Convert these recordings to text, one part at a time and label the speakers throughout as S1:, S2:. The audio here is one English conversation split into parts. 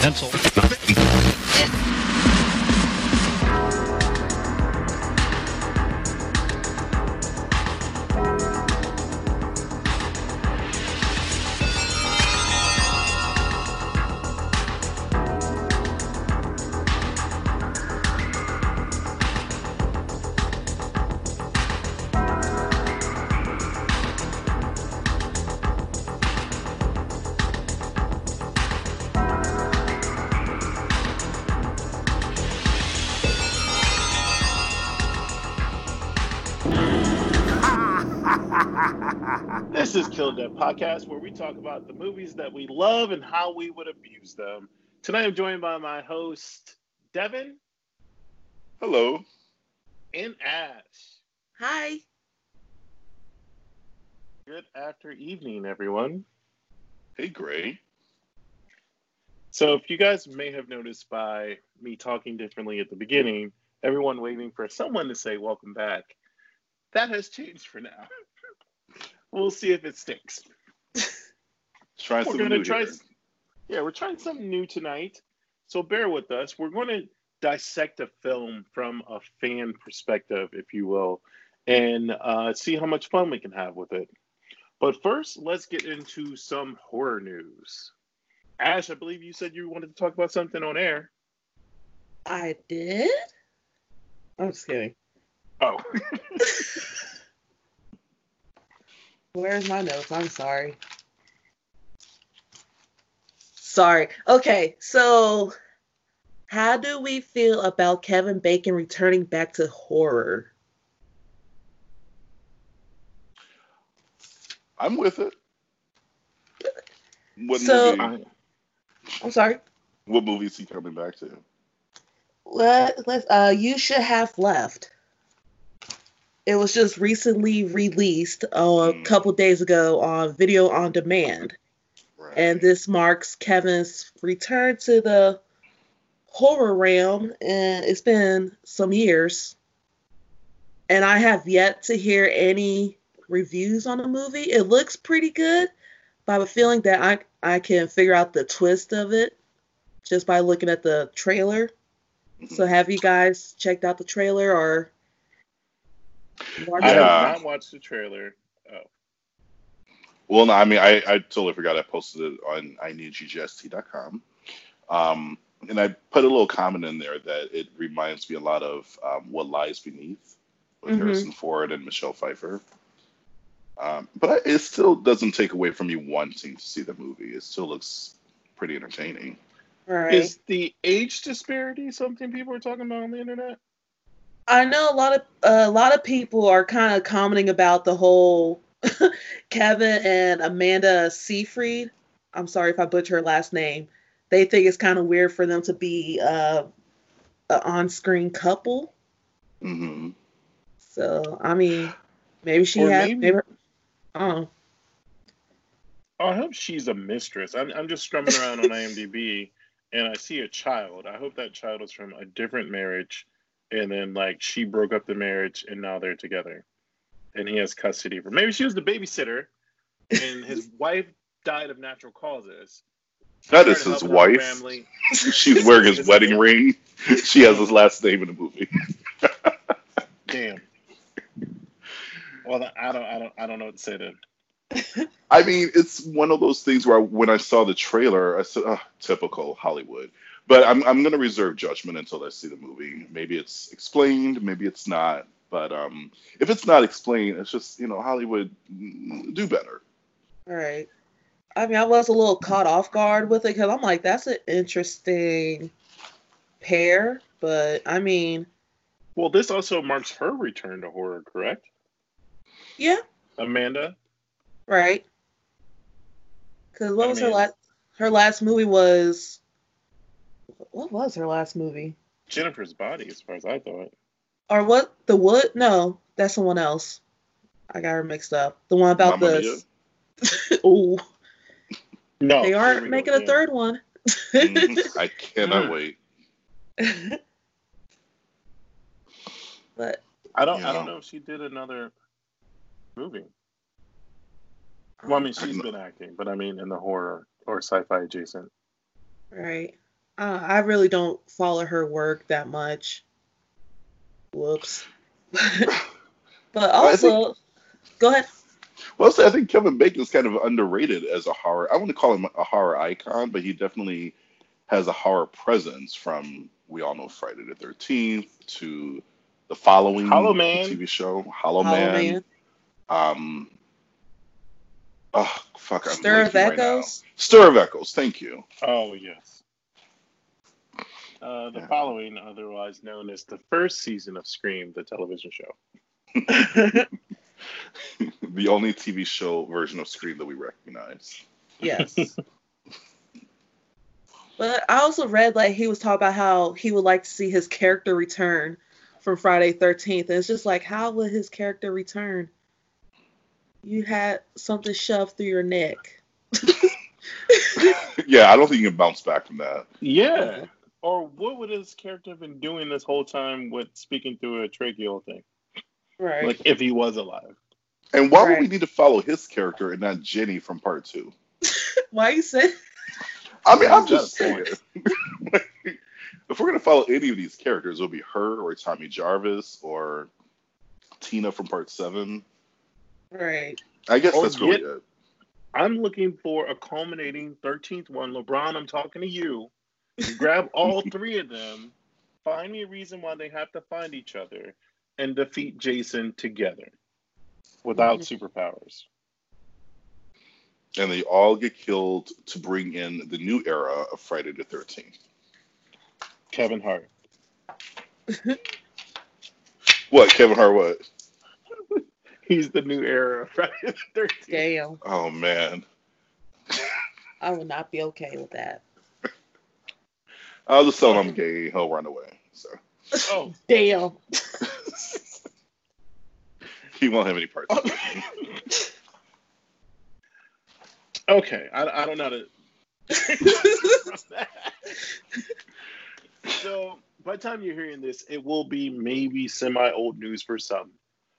S1: Pencil.
S2: Podcast, where we talk about the movies that we love and how we would abuse them. Tonight, I'm joined by my host, Devin
S3: Hello.
S2: and Ash.
S4: Hi.
S2: Good after evening, everyone.
S3: Hey, Gray.
S2: So, if you guys may have noticed by me talking differently at the beginning, everyone waiting for someone to say welcome back, that has changed for now. We'll see if it sticks.
S3: Try
S2: We're gonna
S3: new
S2: try.
S3: here.
S2: Yeah, we're trying something new tonight, so bear with us. We're going to dissect a film from a fan perspective, if you will, and uh, see how much fun we can have with it. But first, let's get into some horror news. Ash, I believe you said you wanted to talk about something on air.
S4: I did. I'm just kidding.
S2: Oh,
S4: Where's my notes? I'm sorry. Sorry. Okay, so how do we feel about Kevin Bacon returning back to horror?
S3: I'm with it. What
S4: So-
S3: movie?
S4: I'm sorry.
S3: What movie is he coming back to?
S4: Let let uh you should have left. It was just recently released uh, a
S3: Hmm.
S4: couple days ago on video on demand.
S3: Right.
S4: and this marks Kevin's return to the horror realm. And it's been some years, and I have yet to hear any reviews on the movie. It looks pretty good, but I have a feeling that I I can figure out the twist of it just by looking at the trailer. So, have you guys checked out the trailer or? Watched
S2: I
S4: it?
S3: Yeah.
S2: have not watched the trailer. Oh,
S3: Well, no, I mean, I, I totally forgot I posted it on ineedggst.com. Um, and I put a little comment in there that it reminds me a lot of um, What Lies Beneath with
S4: Mhm.
S3: Harrison Ford and Michelle Pfeiffer. Um, but I, it still doesn't take away from me wanting to see the movie. It still looks pretty entertaining.
S4: Right.
S2: is the age disparity something people are talking about on the internet?
S4: I know a lot of a lot of people are kind of commenting about the whole Kevin and Amanda Seyfried. I'm sorry if I butcher her last name. They think it's kind of weird for them to be uh, an on-screen couple.
S3: Mm-hmm.
S4: So I mean, maybe she
S2: Or
S4: had.
S2: maybe-
S4: Maybe, oh,
S2: Oh, I hope she's a mistress. I'm, I'm just strumming around on IMDb and I see a child. I hope that child is from a different marriage and then like she broke up the marriage and now they're together and he has custody for maybe she was the babysitter and his wife died of natural causes.
S3: That
S2: Trying
S3: his wife. She's wearing his wedding ring. She has his last name in the movie.
S2: Damn. Well, I don't, I don't, I don't know what to say then.
S3: I mean, it's one of those things where when I saw the trailer, I said, oh, typical Hollywood. But I'm, I'm going to reserve judgment until I see the movie. Maybe it's explained, maybe it's not. But um, if it's not explained, it's just, you know, Hollywood, mm, do better.
S4: all right. I mean, I was a little caught off guard with it because I'm like, that's an interesting pair. But I mean,
S2: Well, this also marks her return to horror, correct?
S4: yeah,
S2: Amanda.
S4: Right. Because what
S2: I
S4: was her last? Her last movie was. What was her last movie?
S2: Jennifer's body, as far as I thought.
S4: Or what? The Wood? No, that's someone else. I got her mixed up. The one about
S3: Mamma
S4: the. Ooh,
S2: No,
S4: they aren't making
S2: go
S4: a
S2: again.
S4: third one.
S3: Mhm. I cannot
S2: Mm.
S3: wait.
S4: but
S2: I don't.
S3: Yeah.
S2: I don't know if she did another movie. Well, I mean, she's
S3: I'm-
S2: been acting, but I mean, in the horror or sci-fi adjacent.
S4: Right. Uh, I really don't follow her work that much. Whoops. but also, think, go ahead.
S3: Well, I think Kevin Bacon is kind of underrated as a horror. I wouldn't call him a horror icon, but he definitely has a horror presence from we all know Friday the Thirteenth to the following
S2: Hollow Man
S3: TV show, Hollow, Hollow Man. Man. Um, oh fuck, I'm
S4: Stir of Echoes.
S3: Right Stir of Echoes. Thank you.
S2: Oh yes. Uh, the yeah. following, otherwise known as the first season of Scream, the television show.
S3: the only TV show version of Scream that we recognize.
S4: Yes. but I also read like he was talking about how he would like to see his character return from Friday Thirteenth, and it's just like, how would his character return? You had something shoved through your neck.
S3: yeah, I don't think you can bounce back from that.
S2: Yeah. Or what would his character have been doing this whole time with speaking through a tracheal thing?
S4: Right.
S2: Like if he was alive.
S3: And why right. would we need to follow his character and not Jenny from part two?
S4: why you say?
S3: I mean, I'm just saying. if we're gonna follow any of these characters, it'll be her or Tommy Jarvis or Tina from part seven.
S4: Right.
S3: I guess or that's really it.
S2: I'm looking for a culminating 13th one. LeBron, I'm talking to you grab all three of them, find me a reason why they have to find each other, and defeat Jason together without mm-hmm. superpowers.
S3: And they all get killed to bring in the new era of Friday the 13th.
S2: Kevin Hart.
S3: what? Kevin Hart what?
S2: He's the new era of Friday the 13th.
S4: Damn.
S3: Oh, man.
S4: I would not be okay with that.
S3: I'll just tell him I'm gay. He'll run away. So.
S2: Oh
S4: damn.
S3: he won't have any parts.
S2: okay, I, I don't know to. so by the time you're hearing this, it will be maybe semi old news for some.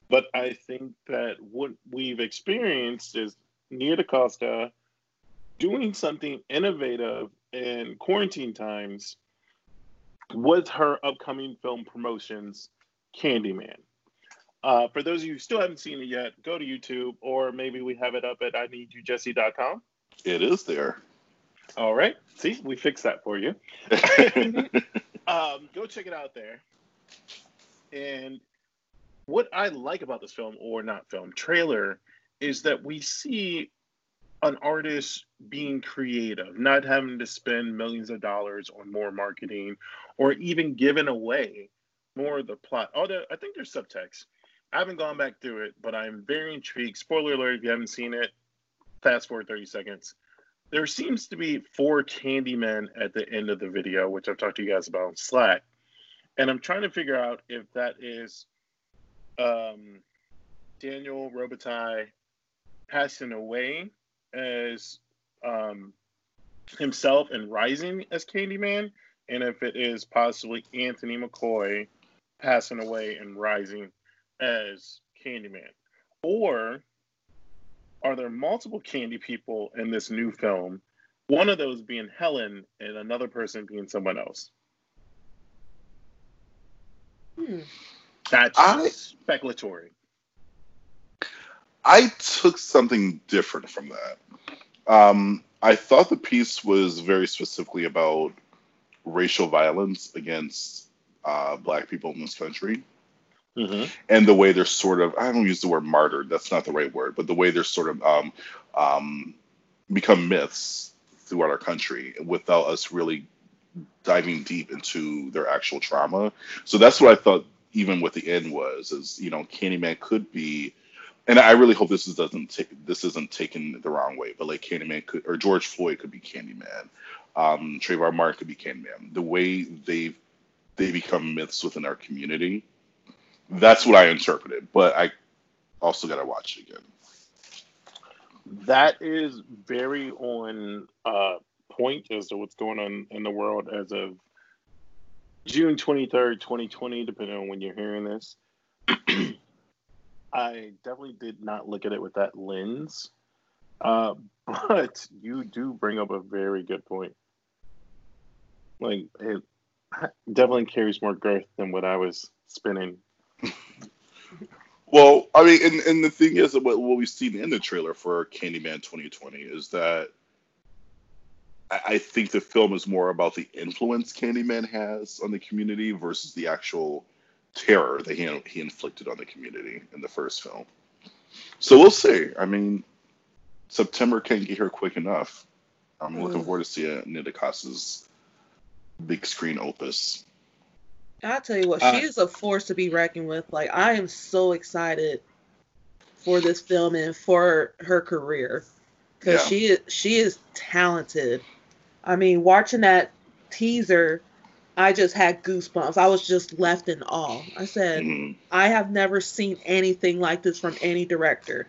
S2: But I think that what we've experienced is Nia DaCosta doing something innovative in quarantine times with her upcoming film promotions, Candyman. Uh, for those of you who still haven't seen it yet, go to YouTube or maybe we have it up at I need you Jesse.com.
S3: It is there.
S2: All right. See, we fixed that for you. um, go check it out there. And what I like about this film, or not film, trailer, is that we see an artist being creative, not having to spend millions of dollars on more marketing or even giving away more of the plot. Although I think there's subtext. I haven't gone back through it, but I'm very intrigued. Spoiler alert if you haven't seen it, fast forward 30 seconds. There seems to be four Candymen at the end of the video, which I've talked to you guys about on Slack. And I'm trying to figure out if that is um, Daniel Robitaille passing away as um, himself and rising as Candyman, and if it is possibly Anthony McCoy passing away and rising as Candyman, or are there multiple Candy people in this new film? One of those being Helen, and another person being someone else. Hmm. That's I, speculatory.
S3: I took something different from that. Um, I thought the piece was very specifically about racial violence against uh, black people in this country. Mm-hmm. And the way they're sort of, I don't use the word martyred, that's not the right word, but the way they're sort of um, um, become myths throughout our country without us really diving deep into their actual trauma. So that's what I thought, even with the end was, is, you know, Candyman could be and I really hope this is, doesn't take this isn't taken the wrong way, but like Candyman could or George Floyd could be Candyman, um, Trayvon Martin could be Candyman. The way they they become myths within our community, that's what I interpreted. But I also got to watch it again.
S2: That is very on uh, point as to what's going on in the world as of June twenty third, twenty twenty, depending on when you're hearing this. I definitely did not look at it with that lens. Uh, but you do bring up a very good point. Like it definitely carries more girth than what I was spinning.
S3: Well, I mean, and, and the thing is, what, what we've seen in the trailer for Candyman 2020 is that I, I think the film is more about the influence Candyman has on the community versus the actual terror that he, he inflicted on the community in the first film. So we'll see. I mean, September can't get here quick enough. I'm looking
S4: Mm.
S3: forward to seeing Nia DaCosta's big screen opus.
S4: I'll tell you what,
S2: Uh,
S4: she is a force to be reckoned with. Like I am so excited for this film and for her career because
S3: Yeah.
S4: she is she is talented. I mean, watching that teaser, I just had goosebumps. I was just left in awe. I said,
S3: Mhm.
S4: I have never seen anything like this from any director.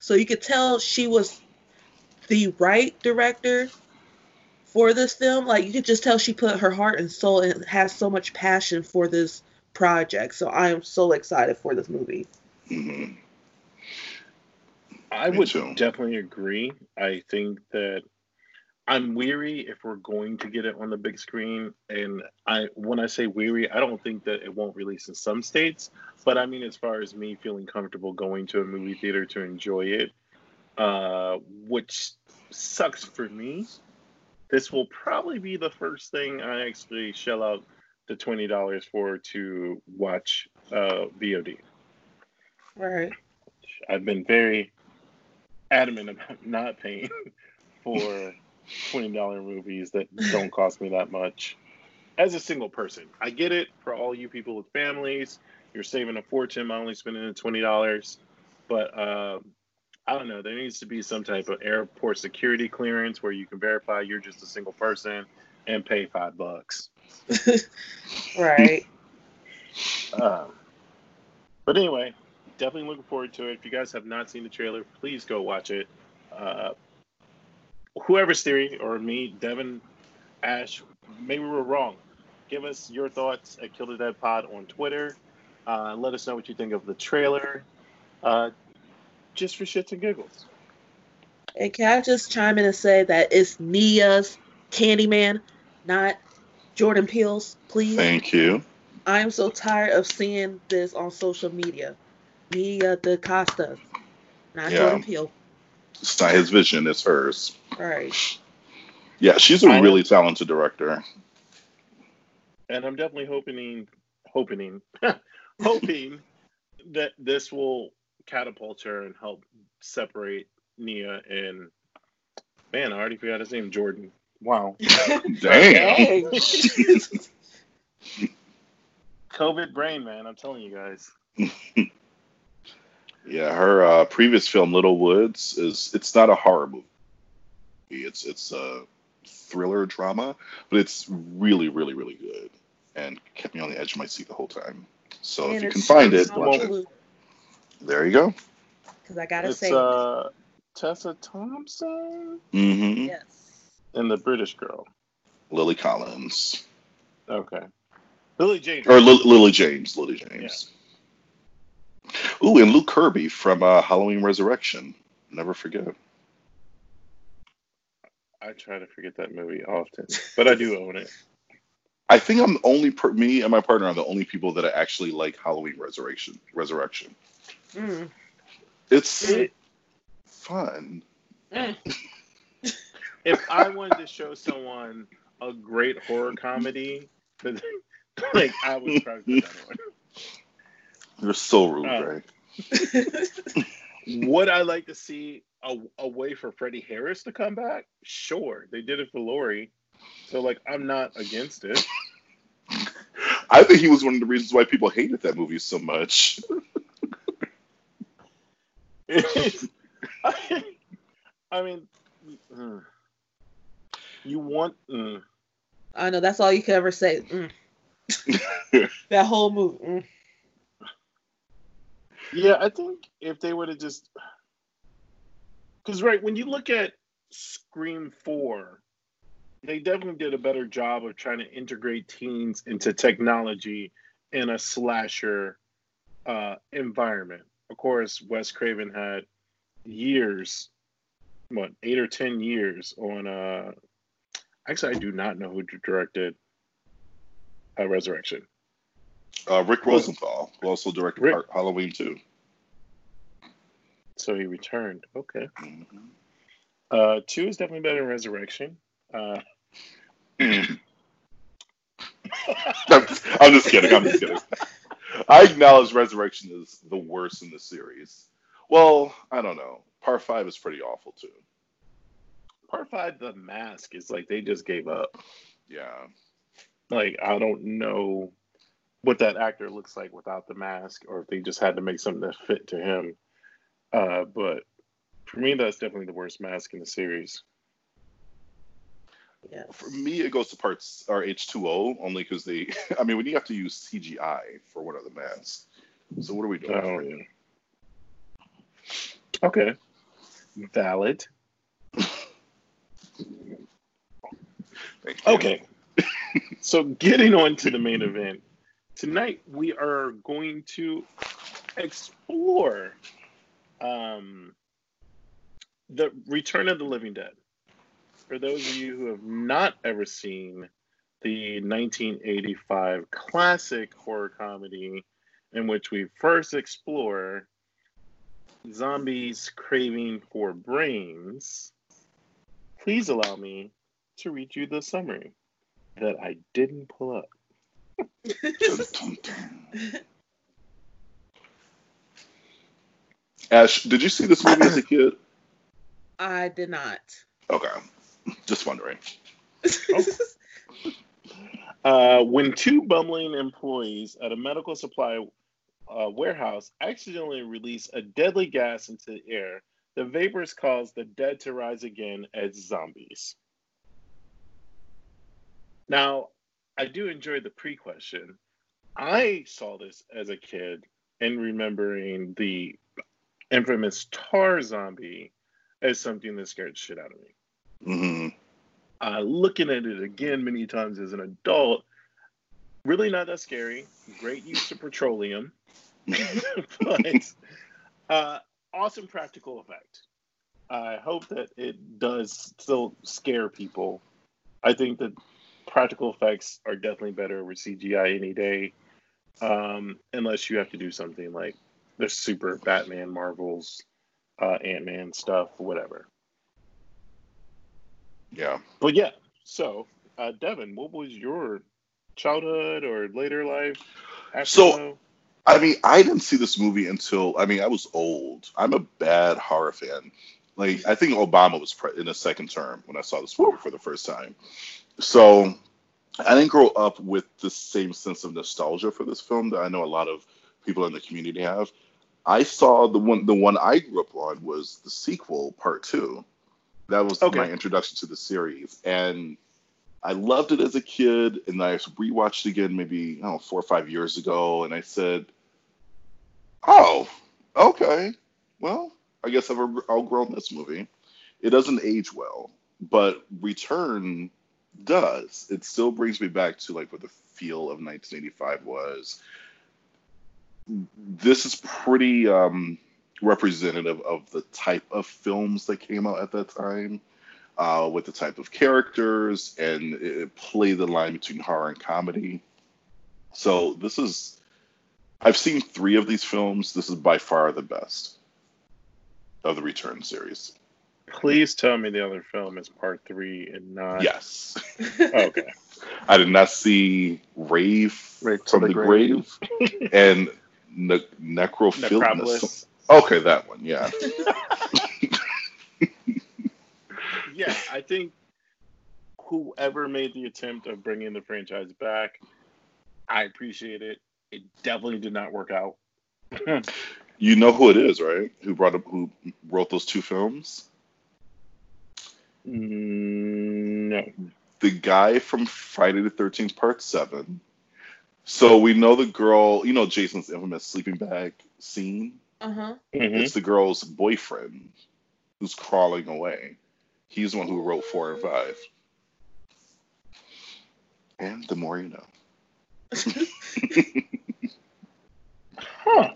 S4: So you could tell she was the right director for this film. Like you could just tell she put her heart and soul and has so much passion for this project. So I am so excited for this movie.
S3: Mhm.
S2: I
S3: Me
S2: would
S3: too.
S2: definitely agree. I think that I'm weary if we're going to get it on the big screen. And I when I say weary, I don't think that it won't release in some states. But I mean as far as me feeling comfortable going to a movie theater to enjoy it, uh, which sucks for me. This will probably be the first thing I actually shell out the twenty dollars for to watch uh, VOD.
S4: Right.
S2: I've been very adamant about not paying for twenty dollar movies that don't cost me that much. As a single person, I get it for all you people with families. You're saving a fortune by only spending the twenty dollars, but um, I don't know. There needs to be some type of airport security clearance where you can verify you're just a single person and pay five bucks.
S4: right.
S2: Um, but anyway, definitely looking forward to it. If you guys have not seen the trailer, please go watch it. Uh, whoever's theory, or me, Devin, Ash, maybe we're wrong. Give us your thoughts at Kill the Dead Pod on Twitter. Uh, let us know what you think of the trailer. Uh, just for shits and giggles.
S4: And can I just chime in and say that it's Nia's Candyman, not Jordan Peele's, please?
S3: Thank you.
S4: I am so tired of seeing this on social media. Nia DaCosta, not
S3: Yeah.
S4: Jordan Peele.
S3: It's not his vision, it's hers.
S4: Right.
S3: Yeah, she's a
S2: I-
S3: really talented director.
S2: and I'm definitely hoping, hoping, hoping that this will catapult her and help separate Nia and man, I already forgot his name, Jordan. Wow,
S3: Damn.
S4: Dang.
S2: COVID brain, man. I'm telling you guys.
S3: Yeah, her uh, previous film, Little Woods, is it's not a horror movie. It's it's a thriller drama, but it's really, really, really good, and kept me on the edge of my seat the whole time. So if you can find it, watch it. There you go.
S4: Cause I gotta
S2: It's
S4: say,
S2: uh, Tessa Thompson
S3: hmm
S4: yes.
S2: and the British girl.
S3: Lily Collins
S2: Okay, Lily James.
S3: or Li- Lily James. Lily James. Ooh, and Luke Kirby from uh, Halloween Resurrection. Never forget.
S2: I try to forget that movie often, but I do own it.
S3: I think I'm the only per- me and my partner are the only people that actually like Halloween Resurrection. Resurrection.
S4: Mm.
S3: It's
S2: Mm.
S3: fun.
S2: If I wanted to show someone a great horror comedy, like I would probably put that on.
S3: You're so rude,
S2: Uh,
S3: right?
S2: Would I like to see a, a way for Freddie Harris to come back? Sure, they did it for Laurie, so like I'm not against it.
S3: I think he was one of the reasons why people hated that movie so much.
S2: I, I mean, mm. you want mm.
S4: I know that's all you can ever say. Mm. that whole movie. Mm.
S2: yeah. I think if they would have just, because right when you look at Scream Four, they definitely did a better job of trying to integrate teens into technology in a slasher uh, environment. Of course, Wes Craven had years, what eight or ten years on uh, Actually, I do not know who directed uh, Resurrection.
S3: Uh, Rick Rosenthal, who also directed
S2: Rick-
S3: Halloween 2.
S2: So he returned. Okay.
S3: Mhm.
S2: Uh, two is definitely better than Resurrection. Uh,
S3: I'm, I'm just kidding. I'm just kidding. I acknowledge Resurrection is the worst in the series. Well, I don't know. Part 5 is pretty awful, too.
S2: part five, The Mask, is like they just gave up.
S3: Yeah.
S2: Like I don't know what that actor looks like without the mask, or if they just had to make something that fit to him. Uh, but for me, that's definitely the worst mask in the series.
S4: Yes.
S3: For me, it goes to parts or H2O only because they. I mean, when you have to use CGI for one of the masks, so what are we doing?
S2: Oh, yeah. Okay. Valid. Okay. so getting on to the main event. Tonight we are going to explore um, the Return of the Living Dead. For those of you who have not ever seen the 1985 classic horror comedy in which we first explore zombies craving for brains, please allow me to read you the summary that I didn't pull up.
S3: Ash, did you see this movie as a kid?
S4: I did not.
S3: Okay, just wondering.
S2: Uh, when two bumbling employees at a medical supply uh, warehouse accidentally release a deadly gas into the air, the vapors cause the dead to rise again as zombies. Now, I do enjoy the pre question. I saw this as a kid and remembering the infamous tar zombie as something that scared shit out of me.
S3: hmm
S2: uh, looking at it again many times as an adult, really not that scary. Great use of petroleum, but uh, awesome practical effect. I hope that it does still scare people. I think that practical effects are definitely better over CGI any day, um, unless you have to do something like the super Batman, Marvels, uh, Ant Man stuff, whatever.
S3: Yeah.
S2: But yeah, so uh, Devin, what was your childhood or later life?
S3: So-? I mean, I didn't see this movie until I mean, I was old. I'm a bad horror fan. Like, I think Obama was pre- in his second term when I saw this movie for the first time. So, I didn't grow up with the same sense of nostalgia for this film that I know a lot of people in the community have. I saw the one the one I grew up on was the sequel, part two. That was
S2: Okay.
S3: my introduction to the series, and I loved it as a kid. And I rewatched it again maybe I don't know four or five years ago, and I said, "Oh, okay. Well, I guess I've outgrown this movie. It doesn't age well, but Return does. It still brings me back to like what the feel of 1985 was. This is pretty um, representative of the type of films that came out at that time, uh, with the type of characters, and it, it played the line between horror and comedy. So this is, I've seen three of these films. This is by far the best of the Return series.
S2: please tell me the other film is part three and not.
S3: Yes.
S2: Okay.
S3: I did not see Rave
S2: Rave
S3: from
S2: the
S3: the,
S2: Grave.
S3: grave, and ne- Necrophilia. Okay, that one. Yeah.
S2: Yeah, I think whoever made the attempt of bringing the franchise back, I appreciate it. It definitely did not work out.
S3: You know who it is, right? Who brought up who wrote those two films?
S2: Mm, no.
S3: The guy from Friday the Thirteenth Part Seven. So we know the girl. You know Jason's infamous sleeping bag scene.
S4: uh huh.
S2: Mhm.
S3: It's the girl's boyfriend who's crawling away. He's the one who wrote four and five. And the more you know.
S2: Huh.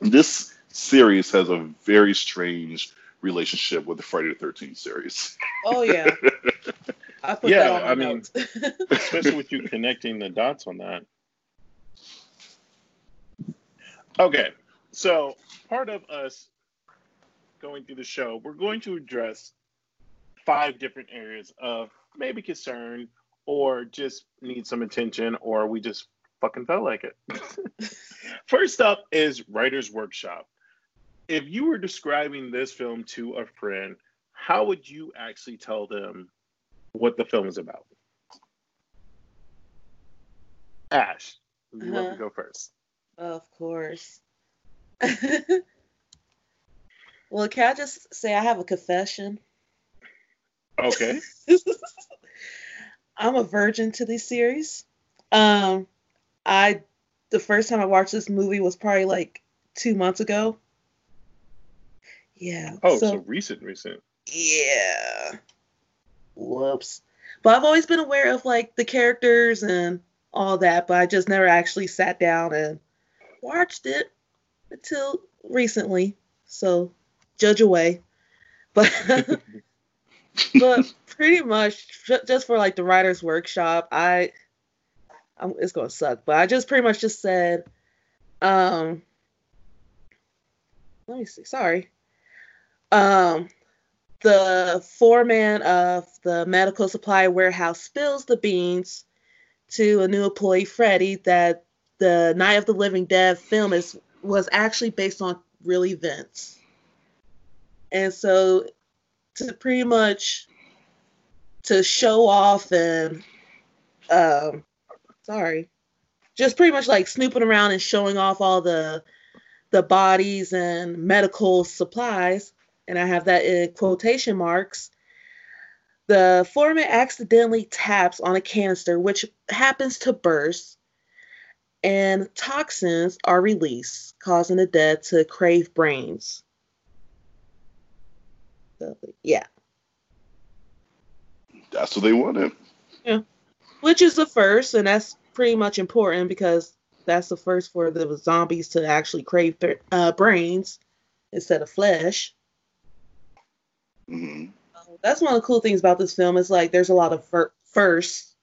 S3: This series has a very strange relationship with the Friday the Thirteenth series.
S4: Oh yeah. I put
S2: Yeah,
S4: that on
S2: I mean, especially with you connecting the dots on that. Okay, so part of us going through the show, we're going to address five different areas of maybe concern or just need some attention or we just fucking felt like it. First up is Writer's Workshop. If you were describing this film to a friend, how would you actually tell them what the film is about? Ash, you want
S4: Uh-huh.
S2: to go first?
S4: Of course. well, can I just say I have a confession?
S2: Okay.
S4: I'm a virgin to this series. Um, I the first time I watched this movie was probably like two months ago. Yeah.
S2: Oh, so,
S4: so
S2: recent, recent.
S4: yeah. Whoops. But I've always been aware of like the characters and all that, but I just never actually sat down and watched it until recently. So judge away. But but pretty much just for like the writer's workshop, I I'm, it's gonna suck, but I just pretty much just said, um, let me see, sorry, um, the foreman of the medical supply warehouse spills the beans to a new employee, Freddie, that the Night of the Living Dead film is was actually based on real events, and so to pretty much to show off and um sorry just pretty much like snooping around and showing off all the the bodies and medical supplies and i have that in quotation marks the foreman accidentally taps on a canister which happens to burst and toxins are released causing the dead to crave brains so, yeah
S3: That's what they wanted. Yeah.
S4: Which is the first, and that's pretty much important because that's the first for the zombies to actually crave uh, brains instead of flesh.
S3: Hmm
S4: That's one of the cool things about this film is like there's a lot of fir- firsts,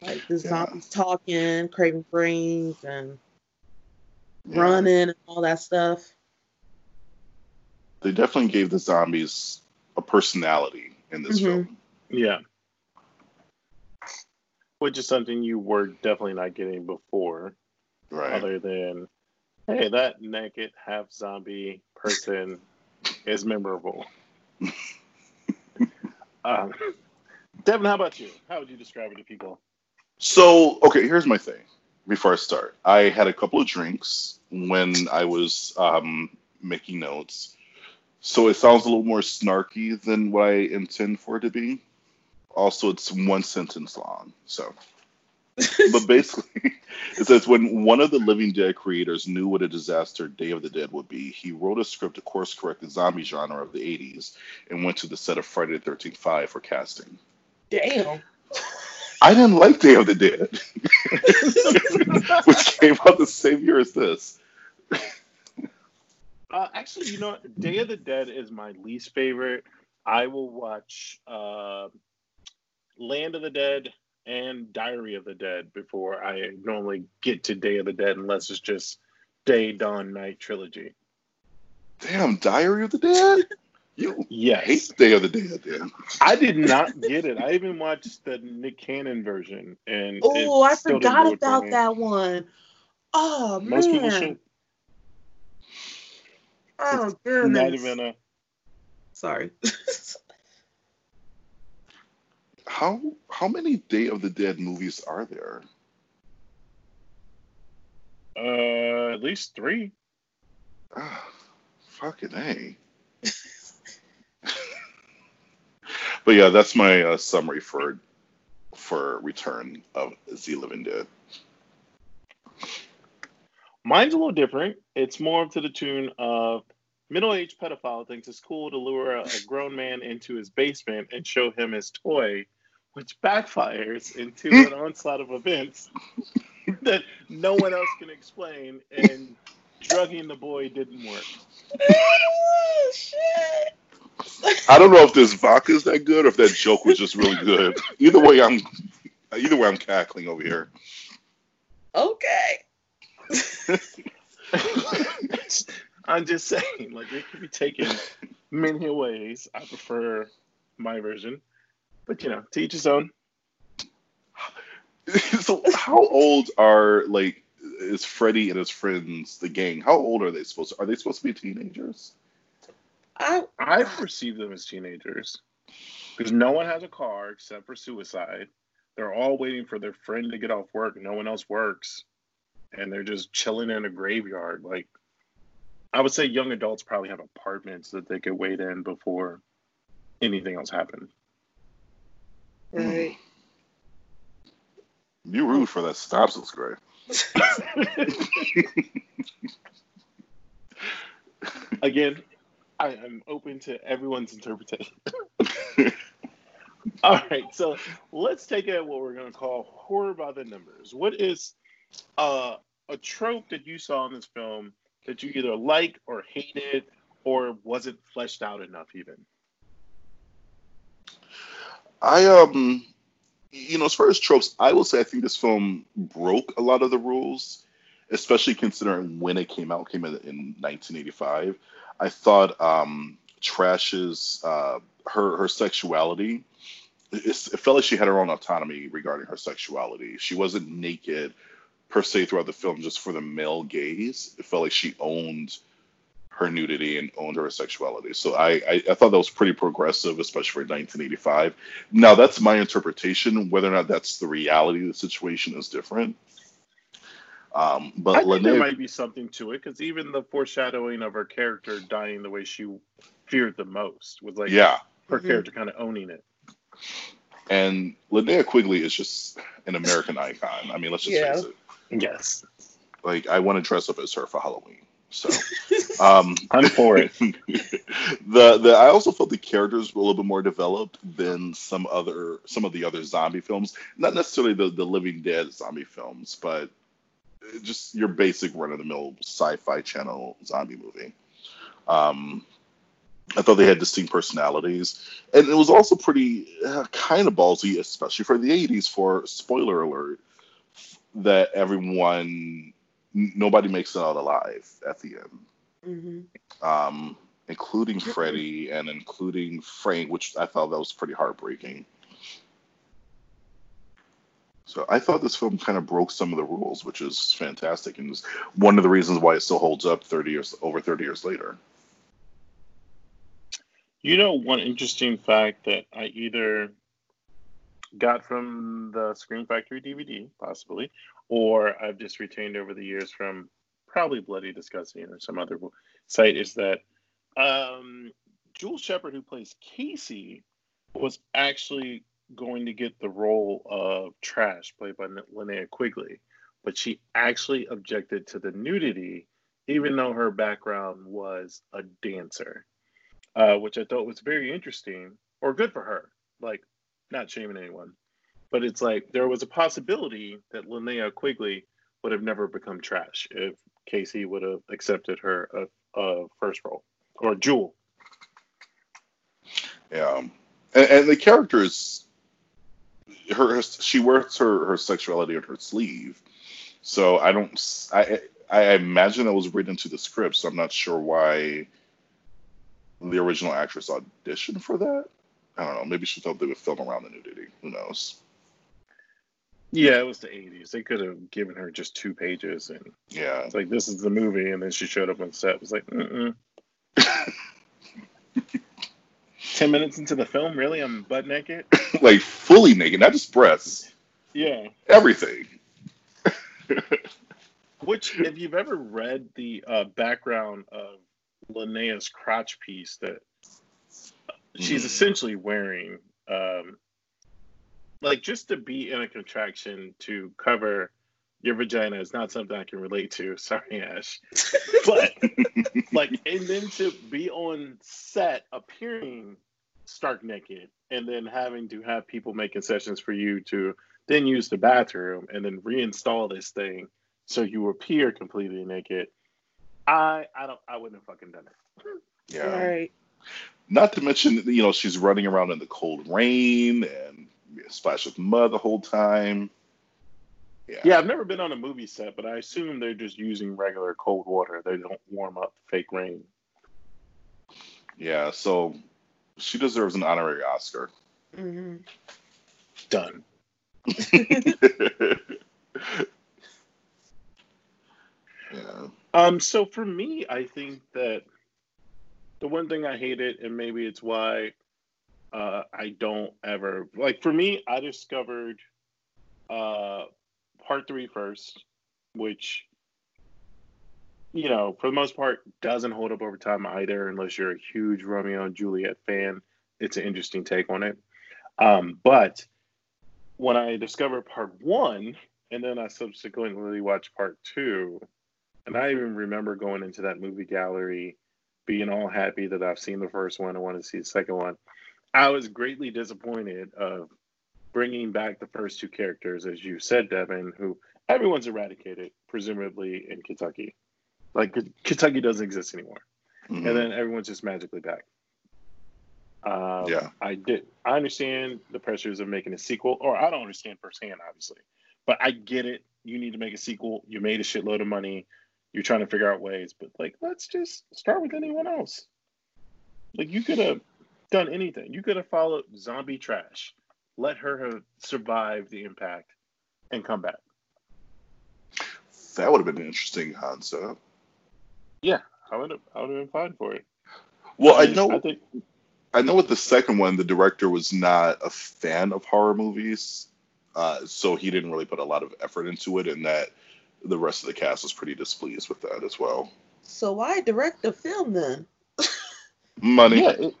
S4: like the
S3: Yeah.
S4: zombies talking, craving brains, and
S3: Yeah.
S4: running and all that stuff.
S3: They definitely gave the zombies a personality in this
S4: Mhm.
S3: film.
S2: Yeah. Which is something you were definitely not getting before,
S3: Right.
S2: other than, hey, that naked half zombie person is memorable. um, Devin, how about you? How would you describe it to people?
S3: So, okay, here's my thing. Before I start, I had a couple of drinks when I was um, making notes, so it sounds a little more snarky than what I intend for it to be. Also, it's one sentence long, so. But basically, it says when one of the Living Dead creators knew what a disaster Day of the Dead would be, he wrote a script to course correct the zombie genre of the 80s and went to the set of Friday the 13th 5 for casting.
S4: Damn.
S3: I didn't like Day of the Dead, which came out the same year as this.
S2: Uh, actually, you know, what? Day of the Dead is my least favorite. I will watch uh, Land of the Dead and Diary of the Dead before I normally get to Day of the Dead, unless it's just Day, Dawn, Night trilogy.
S3: Damn, Diary of the Dead? You
S2: Yes.
S3: hate Day of the Dead, then.
S2: I did not get it. I even watched the Nick Cannon version, and
S4: Oh, I forgot
S2: do it for
S4: about that one. Oh
S2: Most people
S4: man.
S2: should.
S4: Oh goodness.
S2: Not even a.
S4: Sorry.
S3: How how many Day of the Dead movies are there?
S2: Uh, at least three.
S3: Ah, fucking a. but yeah, that's my uh, summary for for Return of Z Living Dead.
S2: Mine's a little different. It's more to the tune of middle-aged pedophile thinks it's cool to lure a, a grown man into his basement and show him his toy, which backfires into an onslaught of events that no one else can explain, and drugging the boy didn't work.
S3: I don't know if this vodka is that good or if that joke was just really good. Either way, I'm either way I'm cackling over here.
S4: Okay.
S2: I'm just saying, like it could be taken many ways. I prefer my version, but you know, to each his own.
S3: so, how old are like is Freddy and his friends, the gang? How old are they supposed to? Are they supposed to be teenagers?
S4: I
S2: I perceive them as teenagers because no one has a car except for suicide. They're all waiting for their friend to get off work. No one else works, and they're just chilling in a graveyard. Like I would say, young adults probably have apartments that they could wait in before anything else happened.
S4: right.
S3: You rude for that synopsis, Gray.
S2: Again, I am open to everyone's interpretation. All right, so let's take it at what we're going to call horror by the numbers. What is uh, a trope that you saw in this film that you either like or hated, or wasn't fleshed out enough even?
S3: I um, you know, as far as tropes, I will say I think this film broke a lot of the rules, especially considering when it came out. Came in in 1985. I thought um, Trash's uh, her her sexuality. It, it felt like she had her own autonomy regarding her sexuality. She wasn't naked per se throughout the film just for the male gaze. It felt like she owned her nudity and owned her sexuality. So I, I, I, thought that was pretty progressive, especially for 1985. Now that's my interpretation. Whether or not that's the reality of the situation is different. Um, but
S2: I think
S3: Linnea,
S2: there might be something to it because even the foreshadowing of her character dying the way she feared the most was like
S3: yeah,
S2: her
S4: Mhm.
S2: character kind of owning it.
S3: And Linnea Quigley is just an American icon. I mean, let's just
S4: Yeah.
S3: face it.
S2: Yes,
S3: Like I want to dress up as her for Halloween. So um,
S2: I'm for it.
S3: the the I also felt the characters were a little bit more developed than some other some of the other zombie films. Not necessarily the the Living Dead zombie films, but just your basic run of the mill sci-fi channel zombie movie. Um, I thought they had distinct personalities, and it was also pretty uh, kind of ballsy, especially for the '80s. For spoiler alert, that everyone n- nobody makes it out alive at the end
S4: hmm
S3: um, including Freddie and including Frank, which I thought that was pretty heartbreaking. So I thought this film kind of broke some of the rules, which is fantastic, and is one of the reasons why it still holds up 30 years over 30 years later.
S2: You know, one interesting fact that I either got from the Scream Factory DVD, possibly, or I've just retained over the years from probably Bloody Disgusting or some other site is that um, Jewel Shepard, who plays Casey, was actually going to get the role of Trash, played by Linnea Quigley, but she actually objected to the nudity, even though her background was a dancer uh, which I thought was very interesting or good for her. Like, not shaming anyone, but it's like there was a possibility that Linnea Quigley would have never become trash if Casey would have accepted her uh, uh, first role or Jewel.
S3: Yeah, and, and the characters, her, her she wears her her sexuality on her sleeve, so I don't I I imagine that was written into the script, so I'm not sure why the original actress audition for that. I don't know. Maybe she thought they would film around the nudity. Who knows?
S2: Yeah, it was the 80s. They could have given her just two pages and
S3: Yeah.
S2: it's like, this is the movie. And then she showed up on set. It was like, mm 10 minutes into the film, really? I'm butt naked?
S3: like fully naked, not just breasts,
S2: Yeah.
S3: everything.
S2: Which, if you've ever read the uh, background of Linnea's crotch piece, that she's
S3: Mhm.
S2: essentially wearing, um, like, just to be in a contraction to cover your vagina is not something I can relate to. Sorry, Ash. But, like, and then to be on set appearing stark naked and then having to have people make concessions for you to then use the bathroom and then reinstall this thing so you appear completely naked. I I don't I wouldn't have fucking done it.
S3: Yeah.
S4: Right.
S3: Not to mention, you know, she's running around in the cold rain and splashed with mud the whole time.
S2: Yeah. yeah, I've never been on a movie set, but I assume they're just using regular cold water. They don't warm up fake rain.
S3: Yeah, so she deserves an honorary Oscar.
S4: Mm-hmm.
S2: Done.
S3: yeah.
S2: Um. So for me, I think that the one thing I hated, and maybe it's why uh, I don't ever like. For me, I discovered uh, part three first, which you know, for the most part, doesn't hold up over time either, unless you're a huge Romeo and Juliet fan. It's an interesting take on it. Um, but when I discovered part one, and then I subsequently watched part two, and I even remember going into that movie gallery, being all happy that I've seen the first one. I want to see the second one. I was greatly disappointed of bringing back the first two characters, as you said, Devin, who everyone's eradicated, presumably in Kentucky. Like Kentucky doesn't exist anymore, mm-hmm. and then everyone's just magically back. Um, yeah, I did. I understand the pressures of making a sequel, or I don't understand firsthand, obviously, but I get it. You need to make a sequel. You made a shitload of money. You're trying to figure out ways, but like, let's just start with anyone else. Like, you could have done anything. You could have followed Zombie Trash, let her have survived the impact, and come back.
S3: That would have been an interesting concept.
S2: Yeah, I would have. I would have been fine for it.
S3: Well, I, I know. I think. I know with the second one, the director was not a fan of horror movies, uh, so he didn't really put a lot of effort into it, and that the rest of the cast was pretty displeased with that as well.
S4: So why direct the film then?
S3: Money.
S2: Yeah, it,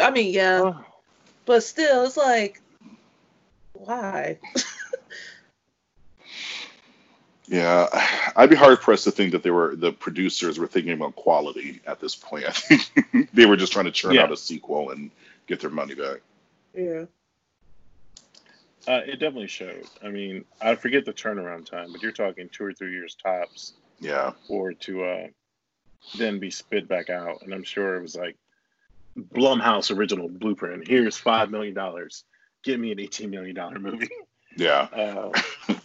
S4: I mean, yeah, uh, but still, it's like, why?
S3: Yeah, I'd be hard pressed to think that they were the producers were thinking about quality at this point. I think they were just trying to churn yeah. out a sequel and get their money back.
S4: Yeah.
S2: Uh, it definitely showed. I mean, I forget the turnaround time, but you're talking two or three years tops.
S3: Yeah.
S2: Or to uh, then be spit back out, and I'm sure it was like Blumhouse original blueprint. Here's five million dollars. Give me an eighteen million dollar movie.
S3: Yeah.
S2: Uh,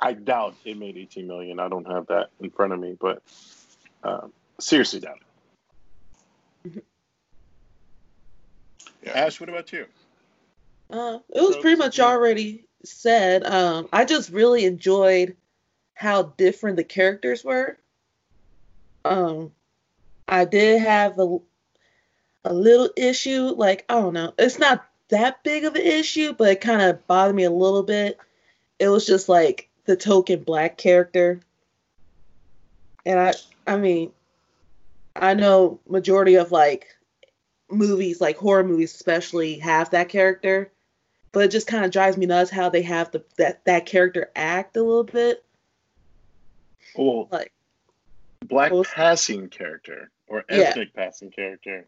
S2: I doubt it made 18 million. I don't have that in front of me, but uh, seriously doubt it. Yeah. Ash, what about you?
S4: Uh, it was pretty much already said. Um, I just really enjoyed how different the characters were. Um, I did have a a little issue, like I don't know, it's not that big of an issue, but it kind of bothered me a little bit. It was just like the token black character. And I I mean, I know majority of like movies, like horror movies especially, have that character. But it just kind of drives me nuts how they have the that, that character act a little bit.
S2: Well, like black passing character or ethnic yeah. passing character.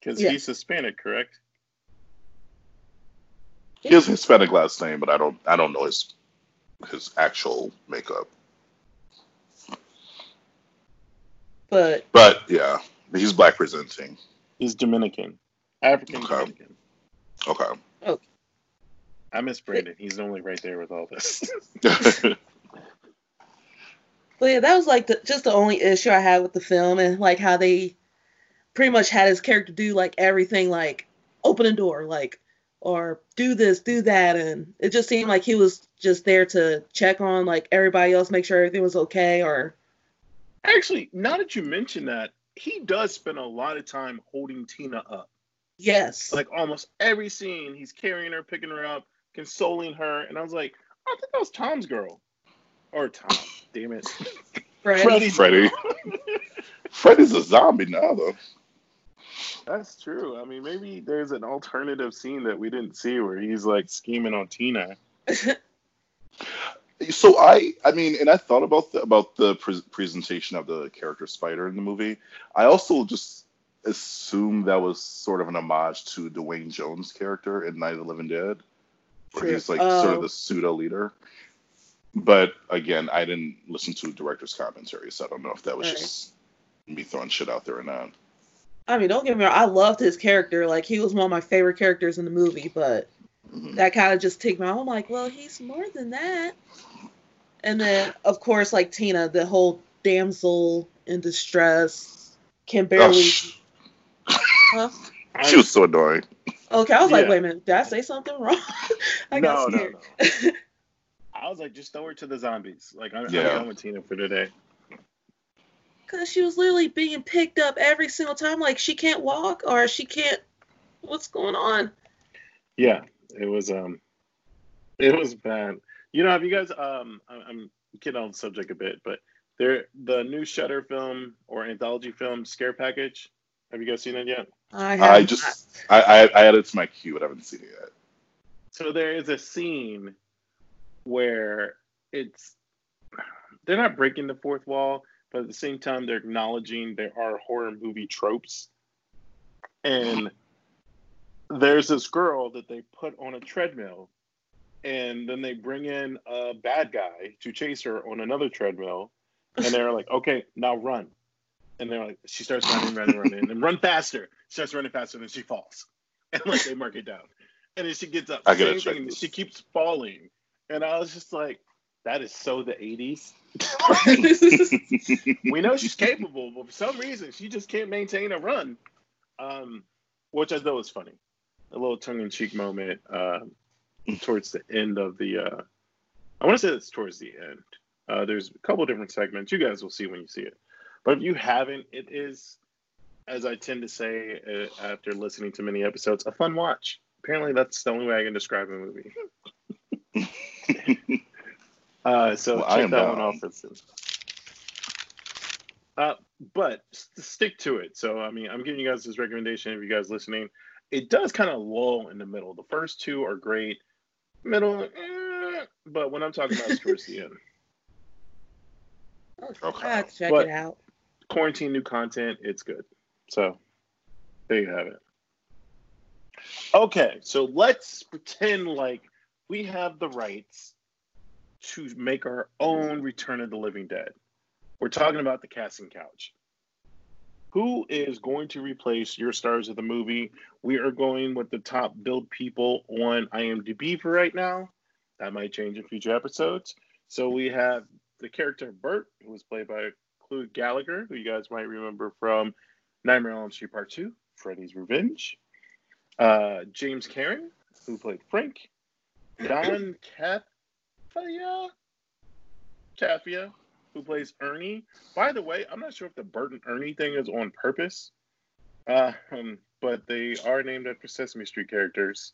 S2: Because yeah. he's Hispanic, correct?
S3: He has Hispanic last name, but I don't I don't know his his actual makeup.
S4: But
S3: but yeah, he's black presenting.
S2: He's Dominican, African okay. Dominican.
S3: Okay.
S4: Oh.
S2: I miss Brandon. He's only right there with all this.
S4: but yeah, that was like the, just the only issue I had with the film, and like how they pretty much had his character do like everything, like open a door, like or do this, do that, and it just seemed like he was just there to check on like everybody else, make sure everything was okay. Or
S2: actually, now that you mention that, he does spend a lot of time holding Tina up.
S4: Yes,
S2: like almost every scene, he's carrying her, picking her up, consoling her, and I was like, I think that was Tom's girl, or Tom. Damn it,
S4: Freddy.
S3: Freddy. Freddy's a zombie now, though.
S2: That's true. I mean, maybe there's an alternative scene that we didn't see where he's like scheming on Tina.
S3: so I, I mean, and I thought about the, about the pre- presentation of the character Spider in the movie. I also just assumed that was sort of an homage to Duane Jones' character in Night of the Living Dead, where True. he's like sort of oh. the pseudo leader. But again, I didn't listen to director's commentary, so I don't know if that was right. just me throwing shit out there or not.
S4: I mean, don't get me wrong. I loved his character. Like he was one of my favorite characters in the movie, but
S3: Mhm.
S4: that kind of just ticked me. off. I'm like, well, he's more than that. And then, of course, like Tina, the whole damsel in distress can
S3: Oh,
S4: barely.
S3: sh-
S4: huh?
S3: she was so annoying.
S4: Okay, I was like, wait a minute, did I say something wrong? I got
S2: no,
S4: scared.
S2: no, no. I was like, just throw her to the zombies. Like, I'm,
S3: Yeah.
S2: I'm done with Tina for today.
S4: Because she was literally being picked up every single time. Like she can't walk or she can't. What's going on?
S2: Yeah, it was um, it was bad. You know, have you guys um, I- I'm getting off the subject a bit, but there the new Shudder film or anthology film Scare Package. Have you guys seen it yet?
S4: I,
S3: I just I, I I added it to my queue, but I haven't seen it yet.
S2: So there is a scene where it's they're not breaking the fourth wall, but at the same time they're acknowledging there are horror movie tropes. And there's this girl that they put on a treadmill, and then they bring in a bad guy to chase her on another treadmill, and they're like, "Okay, now run." And they're like, she starts running, running, running, and then run faster. She starts running faster, and then she falls, and like they mark it down, and then she gets up.
S3: I
S2: Same thing,
S3: this.
S2: She keeps falling, and I was just like, "That is so the '80s." we know she's capable, but for some reason she just can't maintain a run. Um, which I thought was funny. A little tongue-in-cheek moment uh, towards the end of the. Uh, I want to say it's towards the end. Uh, there's a couple different segments. You guys will see when you see it. But if you haven't, it is, as I tend to say uh, after listening to many episodes, a fun watch. Apparently, that's the only way I can describe a movie. Uh, so
S3: Well, I
S2: check that one off. Uh, but stick to it. So, I mean, I'm giving you guys this recommendation if you guys listening. It does kind of lull in the middle. The first two are great. Middle, eh, but when I'm talking about is towards the end.
S3: Okay.
S4: I have to check
S2: But-
S4: it out.
S2: Quarantine new content, it's good. So there you have it. Okay, so let's pretend like we have the rights to make our own Return of the Living Dead. We're talking about the casting couch. Who is going to replace your stars of the movie? We are going with the top build people on IMDb for right now. That might change in future episodes. So we have the character Bert, who was played by Clu Gulager, who you guys might remember from Nightmare on Elm Street Part 2, Freddy's Revenge. Uh, James Karen, who played Frank. Don Cathia, Cathia, who plays Ernie. By the way, I'm not sure if the Bert and Ernie thing is on purpose, uh, um, but they are named after Sesame Street characters.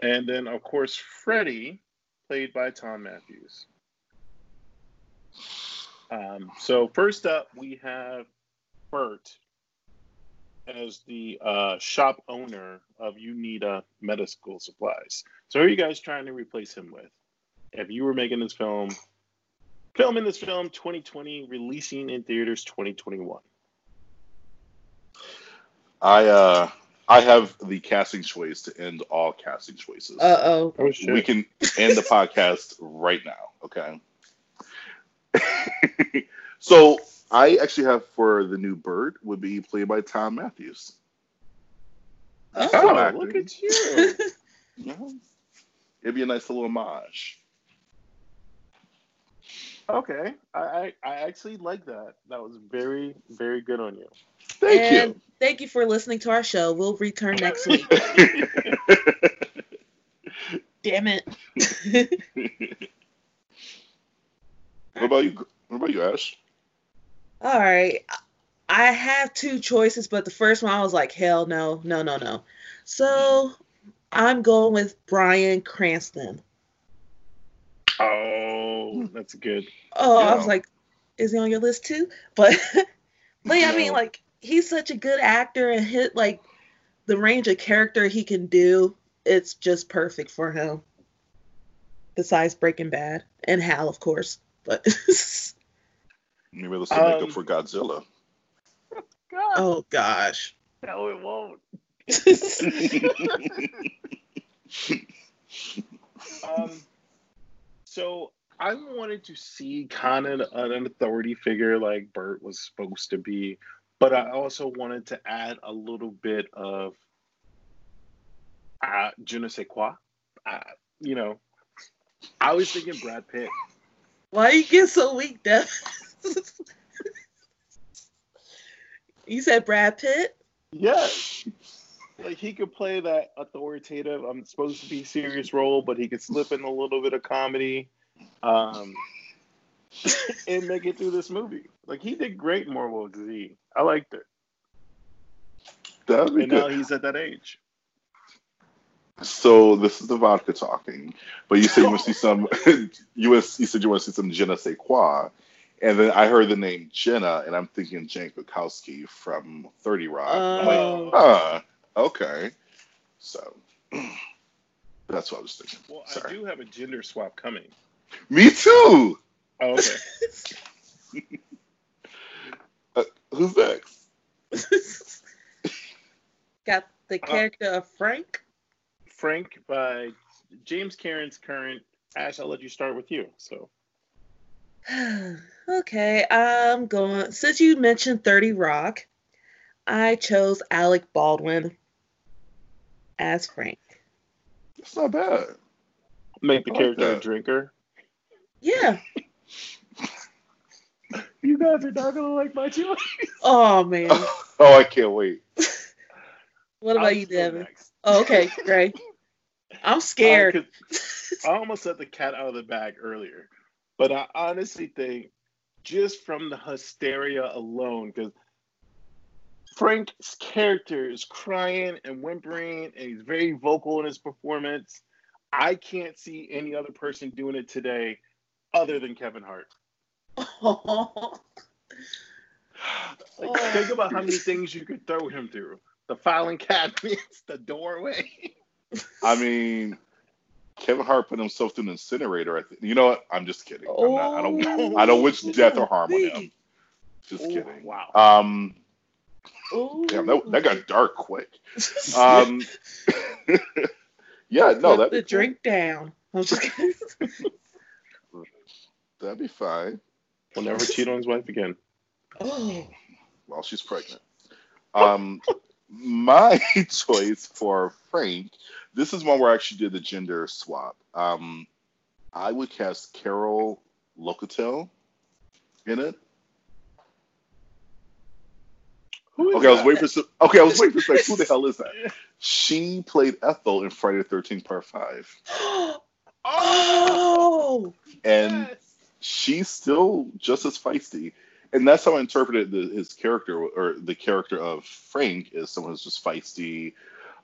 S2: And then, of course, Freddie, played by Thom Mathews. Um, so first up, we have Bert as the uh, shop owner of Uneeda Medical Supplies. So who are you guys trying to replace him with? If you were making this film, filming this film 2020, releasing in theaters 2021.
S3: I uh I have the casting choice to end all casting choices.
S4: Uh oh.
S2: Oh shit!
S3: we can end the podcast right now, okay? so I actually have for the new Bert would be played by Thom Mathews.
S2: oh,
S3: Oh,
S2: look at you!
S3: Yeah. It'd be a nice little homage.
S2: Okay, I, I I actually like that. That was very very good on you.
S3: Thank
S4: and thank you for listening to our show. We'll return next week. Damn it.
S3: what about you? What about you, Ash?
S4: All right. I have two choices, but the first one I was like, hell no, no, no, no. So I'm going with Bryan Cranston.
S2: Oh, that's good.
S4: Oh, I was like, is he on your list too? But, but yeah, I mean, like, he's such a good actor and hit like the range of character he can do. It's just perfect for him. Besides Breaking Bad and Hal, of course. But
S3: Maybe let's make
S2: Um,
S3: up for Godzilla.
S2: God,
S4: oh gosh.
S2: no, it won't. Um, so I wanted to see kind of an authority figure like Bert was supposed to be, but I also wanted to add a little bit of uh, je ne sais quoi. Uh, you know, I was thinking Brad Pitt.
S4: Why you get so weak, Dev? you said Brad Pitt?
S2: Yeah. Like he could play that authoritative, I'm supposed to be serious role, but he could slip in a little bit of comedy. Um, and make it through this movie. Like he did great in Z. I liked it.
S3: That'd be
S2: And
S3: good.
S2: now he's at that age.
S3: So this is the vodka talking, but you said you want to see some. you you said you want to see some je ne sais quoi, and then I heard the name Jenna, and I'm thinking Jane Krakowski from Thirty Rock. I'm like,
S4: Oh.
S3: huh, okay. So that's what I was thinking.
S2: Well, I
S3: Sorry.
S2: do have a gender swap coming.
S3: Me too.
S2: Oh, okay.
S3: Uh, who's next?
S4: Got the uh, character of Frank.
S2: Frank by James Cameron's current. Ash, I'll let you start with you. So
S4: okay, I'm going. Since you mentioned 30 Rock, I chose Alec Baldwin as Frank.
S3: That's not bad.
S2: make the
S3: I like
S2: character a drinker.
S4: Yeah.
S2: You guys are not gonna like my choice.
S4: Oh man.
S3: oh, I can't wait.
S4: What
S2: I'll
S4: about you, Devin? Oh, okay, great. I'm
S2: Uh,
S4: scared.
S2: 'cause I almost let the cat out of the bag earlier, but I honestly think just from the hysteria alone, because Frank's character is crying and whimpering, and he's very vocal in his performance. I can't see any other person doing it today other than Kevin Hart. Like,
S4: Oh.
S2: think about how many things you could throw him through: the filing cabinets, the doorway.
S3: I mean, Kevin Hart put himself through an incinerator. I think. You know what? I'm just kidding. I'm not, I don't. I don't wish death or harm on him. Just
S2: Oh,
S3: kidding.
S2: wow.
S3: Um,
S4: Ooh.
S3: damn, that, that got dark quick. Um, yeah, no, that
S4: the drink down. I'm just kidding.
S3: That'd be fine.
S2: Will never cheat on his wife again.
S4: Oh.
S3: while she's pregnant. Um, my choice for Frank, this is one where I actually did the gender swap. Um, I would cast Carol Locatell in it.
S2: Who is
S3: Okay, I was waiting for some. Okay, I was waiting for some. Who the hell is that? She played Ethel in Friday the Thirteenth Part Five,
S4: oh.
S3: and
S2: Yes.
S3: She's still just as feisty. And that's how I interpreted the, his character, or the character of Frank, is someone who's just feisty,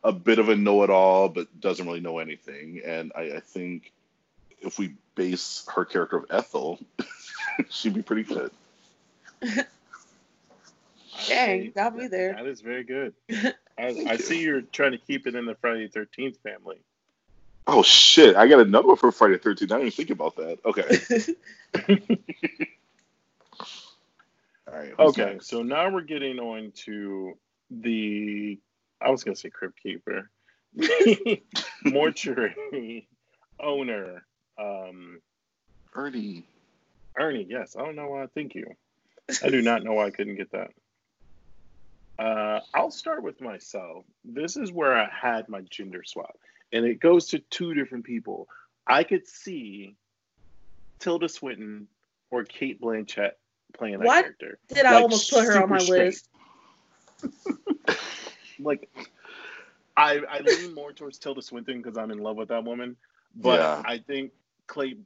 S3: a bit of a know-it-all, but doesn't really know anything. And I, I think if we base her character of Ethel, she'd be pretty good.
S4: Dang, got me there.
S2: That is very good. I, I see you're trying to keep it in the Friday Thirteenth family.
S3: Oh shit! I got another one for Friday the Thirteenth. I didn't even think about that. Okay. All right.
S2: Okay,
S3: next?
S2: so now we're getting on to the I was gonna say crypt keeper, mortuary owner, um,
S3: Ernie.
S2: Ernie. Yes, I don't know why. Thank you. I do not know why I couldn't get that. Uh, I'll start with myself. This is where I had my gender swap, and it goes to two different people. I could see Tilda Swinton or Cate Blanchett playing that
S4: What?
S2: character.
S4: Did I almost put her on my
S2: super
S4: list?
S2: Like, I I lean more towards Tilda Swinton because I'm in love with that woman, but
S3: Yeah.
S2: I think Clay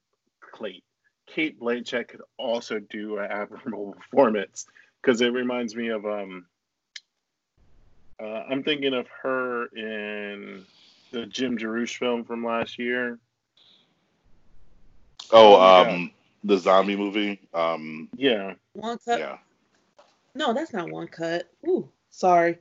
S2: Clay Cate Blanchett could also do an admirable performance because it reminds me of um. Uh, I'm thinking of her in the Jim Jarmusch film from last year.
S3: Oh,
S2: Oh my
S3: um, the zombie movie. Um,
S2: Yeah,
S4: One cut?
S3: yeah.
S4: No, that's not one cut. Ooh, sorry.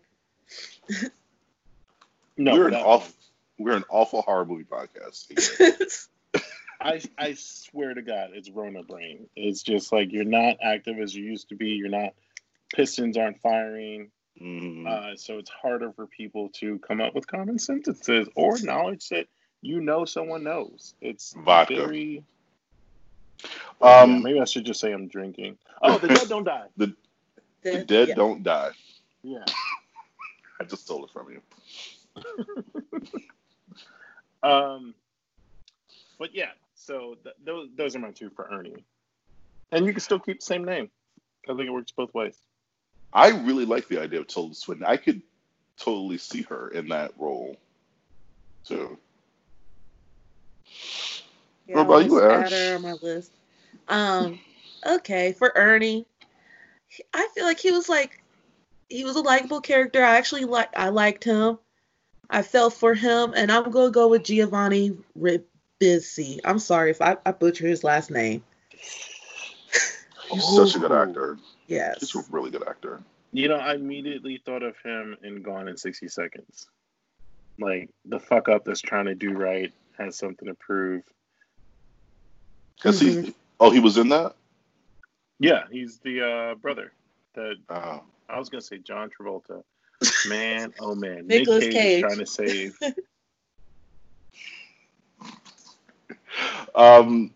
S2: no,
S3: we're an
S2: that
S3: awful, we're an awful horror movie podcast.
S2: I I swear to God, it's Rona brain. It's just like you're not active as you used to be. You're not. Pistons aren't firing,
S3: Mhm.
S2: uh, so it's harder for people to come up with common sentences or knowledge that you know someone knows. It's
S3: Vodka.
S2: very.
S3: Um,
S2: Yeah, maybe I should just say I'm drinking. Oh, the dead don't die.
S3: the
S4: Dead-
S3: dead
S4: yeah.
S3: don't die.
S2: Yeah.
S3: I just stole it from you.
S2: Um, but yeah, so th- those those are my two for Ernie, and you can still keep the same name. I think it works both ways.
S3: I really like the idea of Tilda Swinton. I could totally see her in that role too.
S4: Yeah,
S3: What about you,
S4: let's
S3: Ash?
S4: add her on my list. Um, okay, for Ernie, I feel like he was like he was a likable character. I actually like I liked him. I felt for him, and I'm gonna go with Giovanni Ribisi. I'm sorry if I, I butcher his last name.
S3: He's such a good actor.
S4: Yes.
S3: He's a really good actor.
S2: You know, I immediately thought of him in Gone in 60 Seconds. Like the fuck up that's trying to do right has something to prove.
S3: Cause he, oh, he was in that.
S2: Yeah, he's the uh, brother that
S3: Oh.
S2: I was gonna say John Travolta. Man, oh man,
S4: Nicolas
S2: Nick Cage,
S4: Cage.
S2: is trying to save.
S3: Um,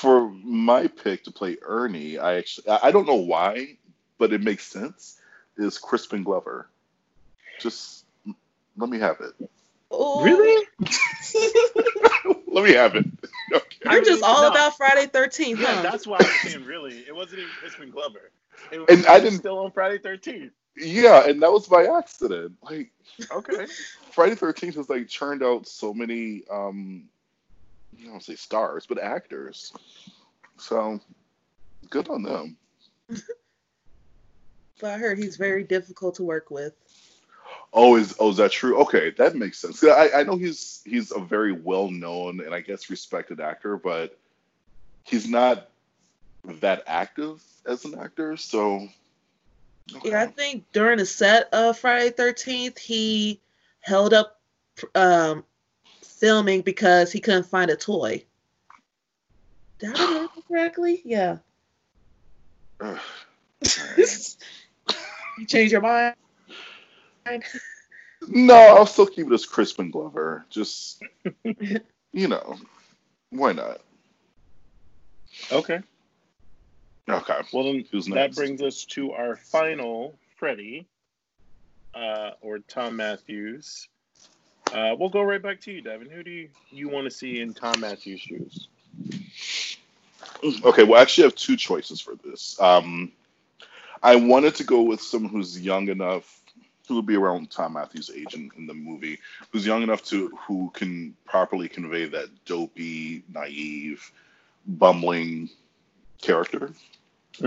S3: for my pick to play Ernie, I actually I I don't know why, but it makes sense. Is Crispin Glover? Just let me have it.
S4: Ooh.
S2: Really?
S3: let me have it. Okay.
S4: You're just all
S2: No.
S4: about Friday Thirteenth,
S2: Yeah, that's why I was saying really. It wasn't even Crispin Glover. It was,
S3: And I didn't-
S2: still on Friday 13th.
S3: Yeah, and that was by accident. Like
S2: Okay.
S3: Friday Thirteenth has like churned out so many um I don't say stars, but actors. So good on them.
S4: but I heard he's very difficult to work with.
S3: Oh, is oh is that true? Okay, that makes sense. I, I know he's he's a very well known and I guess respected actor, but he's not that active as an actor. So okay.
S4: Yeah, I think during the set of Friday Thirteenth, he held up um, filming because he couldn't find a toy. Did I remember correctly? Yeah. You change your mind?
S3: no, I'll still keep it as Crispin Glover. Just you know, why not?
S2: Okay.
S3: Okay,
S2: Well, then
S3: who's
S2: that
S3: next?
S2: brings us to our final Freddy, uh, or Thom Mathews. Uh, we'll go right back to you, Devin. Who do you, you want to see in Thom Mathews' shoes?
S3: Okay, well, I actually have two choices for this. Um, I wanted to go with someone who's young enough, who would be around Thom Mathews' age in, in the movie, who's young enough to who can properly convey that dopey, naive, bumbling character.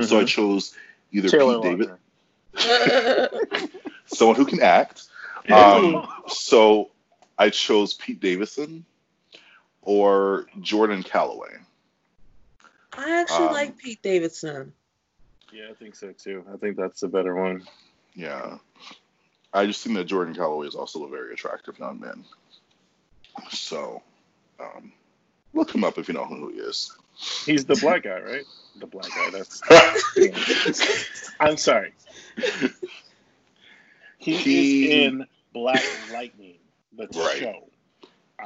S3: So I chose either
S2: Taylor
S3: Pete David, someone who can act. Um, so I chose Pete Davidson or Jordan Calloway.
S4: I actually
S3: Um,
S4: like Pete Davidson.
S2: Yeah, I think so too. I think that's the better one.
S3: Yeah. I just think that Jordan Calloway is also a very attractive young man. So, um, look him up if you know who he is.
S2: He's the black guy, right? The black guy. That's. I'm sorry. He,
S3: He-
S2: is in Black Lightning, the
S3: Right.
S2: show.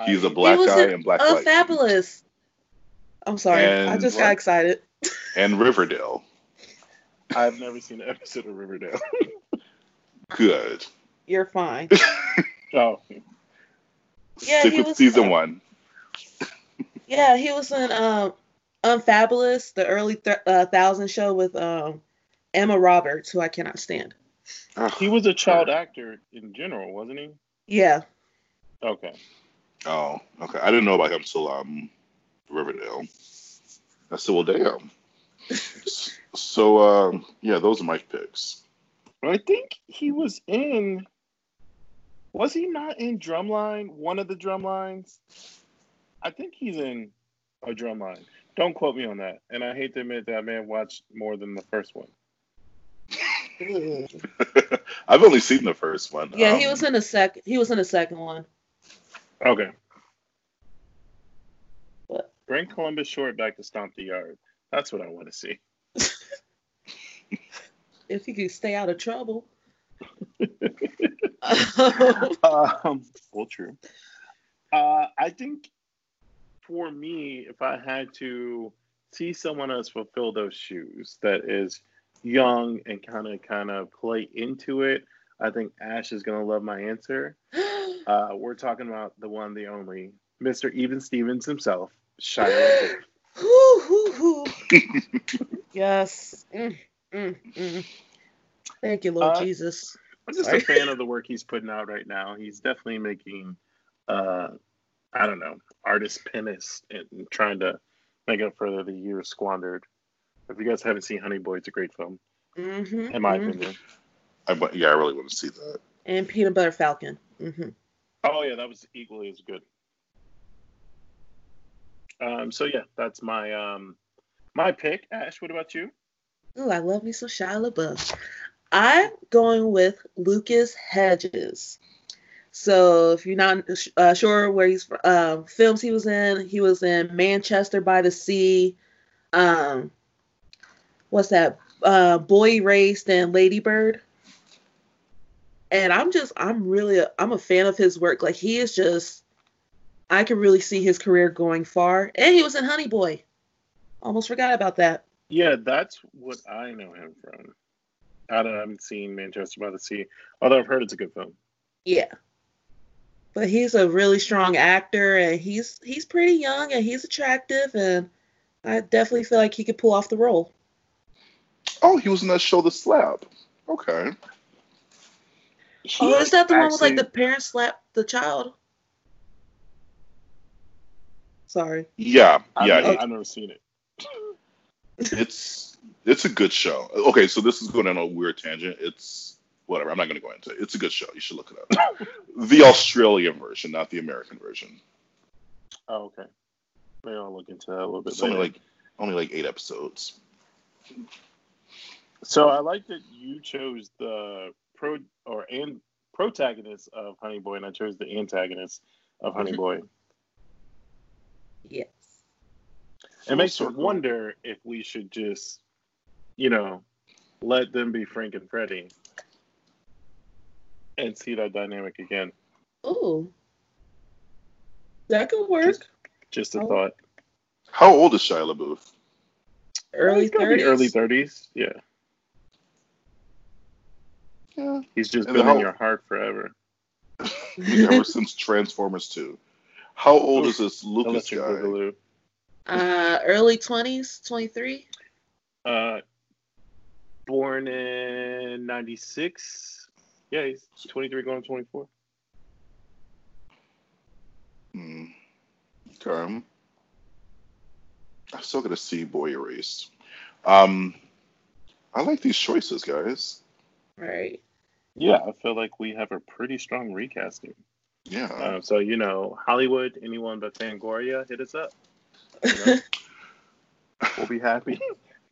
S3: He's a black
S4: He was
S3: guy
S4: in-
S3: in Black
S4: Oh,
S3: Light
S4: fabulous! I'm sorry, I just
S3: what?
S4: got excited.
S3: and Riverdale.
S2: I've never seen an episode of Riverdale.
S3: Good.
S4: You're fine.
S2: Oh,
S4: Yeah,
S3: Stick
S4: he
S3: with
S4: was,
S3: season
S4: uh,
S3: one.
S4: Yeah, he was in um Unfabulous, the early th- uh, thousand show with um Emma Roberts, who I cannot stand.
S3: Ugh.
S2: he was a child actor in general, wasn't he?
S4: Yeah,
S2: Okay.
S3: Oh, okay. I didn't know about him till um Riverdale. I said, well, damn. so, um, yeah, those are my picks.
S2: I think he was in. Was he not in Drumline? One of the Drumlines? I think he's in a Drumline. Don't quote me on that. And I hate to admit that I may have watched more than the first one.
S3: I've only seen the first one.
S4: yeah, he
S3: Um,
S4: was in the second. He was in the second one.
S2: Okay.
S4: What?
S2: Bring Columbus Short back to stomp the yard. That's what I want to see.
S4: If he could stay out of trouble.
S2: Um, well, true. Uh, I think for me, if I had to see someone else fulfill those shoes that is young and kind of kind of play into it, I think Ash is gonna love my answer. Uh, we're talking about the one, the only, Mr. Even Stevens himself, Shia LaBeouf.
S4: Hoo, hoo, hoo. yes. Mm, mm, mm. Thank you, Lord
S2: Uh,
S4: Jesus.
S2: I'm just
S4: Sorry.
S2: a fan of the work he's putting out right now. He's definitely making, uh, I don't know, artist penance and trying to make up for the years squandered. If you guys haven't seen Honey Boy, it's a great film,
S4: Mm-hmm,
S2: in my
S4: mhm.
S2: opinion.
S3: I, wa- yeah, I really want to see that.
S4: And Peanut Butter Falcon. hmm
S2: Oh yeah, that was equally as good. Um, so yeah, that's my um, my pick. Ash, what about you?
S4: Oh, I love me some Shia LaBeouf. I'm going with Lucas Hedges. So if you're not uh, sure where he's uh, films he was in, he was in Manchester by the Sea. Um, what's that? Uh, Boy Erased and Lady Bird. And I'm just, I'm really, a, I'm a fan of his work. Like he is just, I can really see his career going far. And he was in Honey Boy. Almost forgot about that.
S2: Yeah, that's what I know him from. I don't, I haven't seen Manchester by the Sea, although I've heard it's a good film.
S4: Yeah. But he's a really strong actor and he's he's pretty young and he's attractive and I definitely feel like he could pull off the role.
S3: Oh, he was in that show, The Slap. Okay.
S4: Oh, is that the one with like the parents slap the child? Sorry.
S3: Yeah,
S2: I've,
S3: yeah.
S2: I've never seen it.
S3: It's it's a good show. Okay, so this is going on a weird tangent. It's whatever. I'm not going to go into it. It's a good show. You should look it up. the Australian version, not the American version.
S2: Oh, okay. Maybe I'll look into that a little bit
S3: It's only like only like eight episodes.
S2: So I like that you chose the pro or and protagonist of Honey Boy, and I chose the antagonist of Honey mm-hmm. Boy.
S4: Yes.
S2: It makes me wonder if we should just, you know, let them be Frank and Freddie and see that dynamic again.
S4: Ooh. That could work.
S2: Just, just a
S4: Oh.
S2: thought.
S3: How old is Shia LaBeouf?
S4: early
S2: He's gotta be
S4: 30s.
S2: Early thirties. Yeah.
S3: Yeah,
S2: He's just
S3: And
S2: been
S3: how-
S2: in your heart forever.
S3: ever since Transformers Two. How old is this Lucas guy?
S2: Boogaloo.
S4: Uh early 20s, 23.
S2: Uh, born in '96. Yeah, he's 23 going to 24.
S3: Hmm. Okay. I still got to see Boy Erased. Um, I like these choices, guys.
S4: Right.
S2: Yeah, I feel like we have a pretty strong recasting.
S3: Yeah.
S2: Uh, so you know, Hollywood, anyone but Fangoria, hit us up. You know? we'll be happy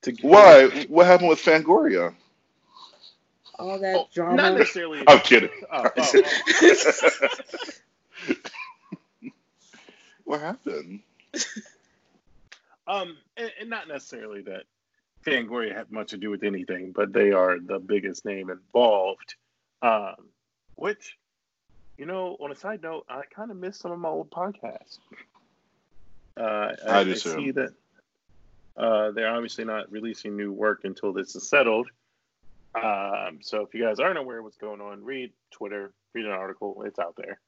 S2: to.
S3: Why? What happened with Fangoria?
S4: All that
S2: Oh,
S4: drama.
S2: not necessarily.
S3: I'm kidding.
S2: Oh, oh, oh.
S3: what happened?
S2: Um, and, and not necessarily that Fangoria had much to do with anything, but they are the biggest name involved. Um, which, you know, on a side note, I kind of miss some of my old podcasts. Uh,
S3: I do too.
S2: see that uh, they're obviously not releasing new work until this is settled. Um, so if you guys aren't aware of what's going on, read Twitter, read an article. It's out there.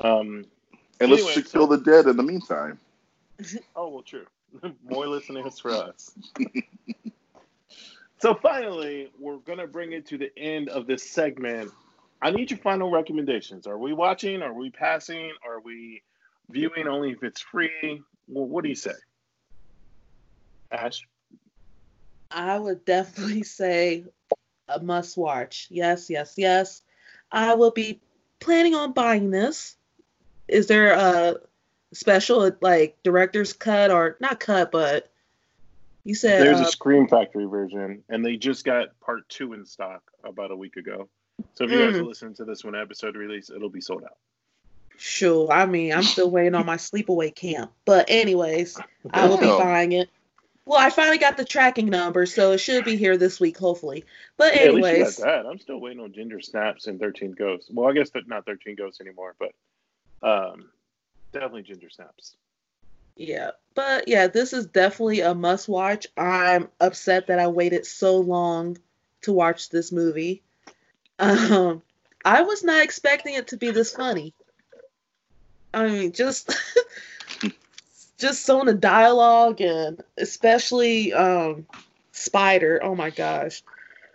S2: Um,
S3: And let's
S2: Anyway,
S3: just
S2: so-
S3: kill the dead in the meantime.
S2: Oh well, true. More listeners for us. so finally, we're gonna bring it to the end of this segment. I need your final recommendations. Are we watching? Are we passing? Are we viewing only if it's free? Well, what do you say, Ash?
S4: I would definitely say a must watch. Yes, yes, yes. I will be planning on buying this. Is there a special like director's cut or not cut, but you said
S2: There's
S4: uh,
S2: a Scream Factory version, and they just got part two in stock about a week ago. So if you guys
S4: Mm.
S2: are listening to this when episode release, it'll be sold out.
S4: sure. I mean, I'm still waiting on my sleepaway camp. But anyways, I will be buying it. Well, I finally got the tracking number, so it should be here this week, hopefully. But
S2: Yeah, at least you
S4: anyways,
S2: got that. I'm still waiting on Ginger Snaps and 13 Ghosts. Well, I guess that not 13 Ghosts anymore, but um, definitely Ginger Snaps.
S4: Yeah, but yeah, this is definitely a must watch. I'm upset that I waited so long to watch this movie. Um, I was not expecting it to be this funny. I mean, just just some of the dialogue and especially um Spider. Oh my gosh,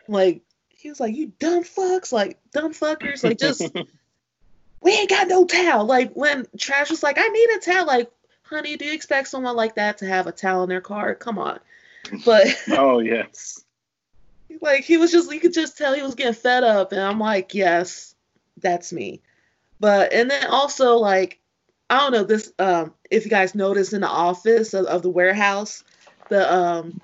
S4: like he was like, "You dumb fucks, like dumb fuckers, like just." we ain't got no towel. Like when Trash was like, I need a towel. Like, honey, do you expect someone like that to have a towel in their car? Come on. But
S2: oh yes.
S4: Like he was just you could just tell he was getting fed up and I'm like, yes, that's me. But and then also like I don't know this um if you guys noticed in the office of, of the warehouse, the um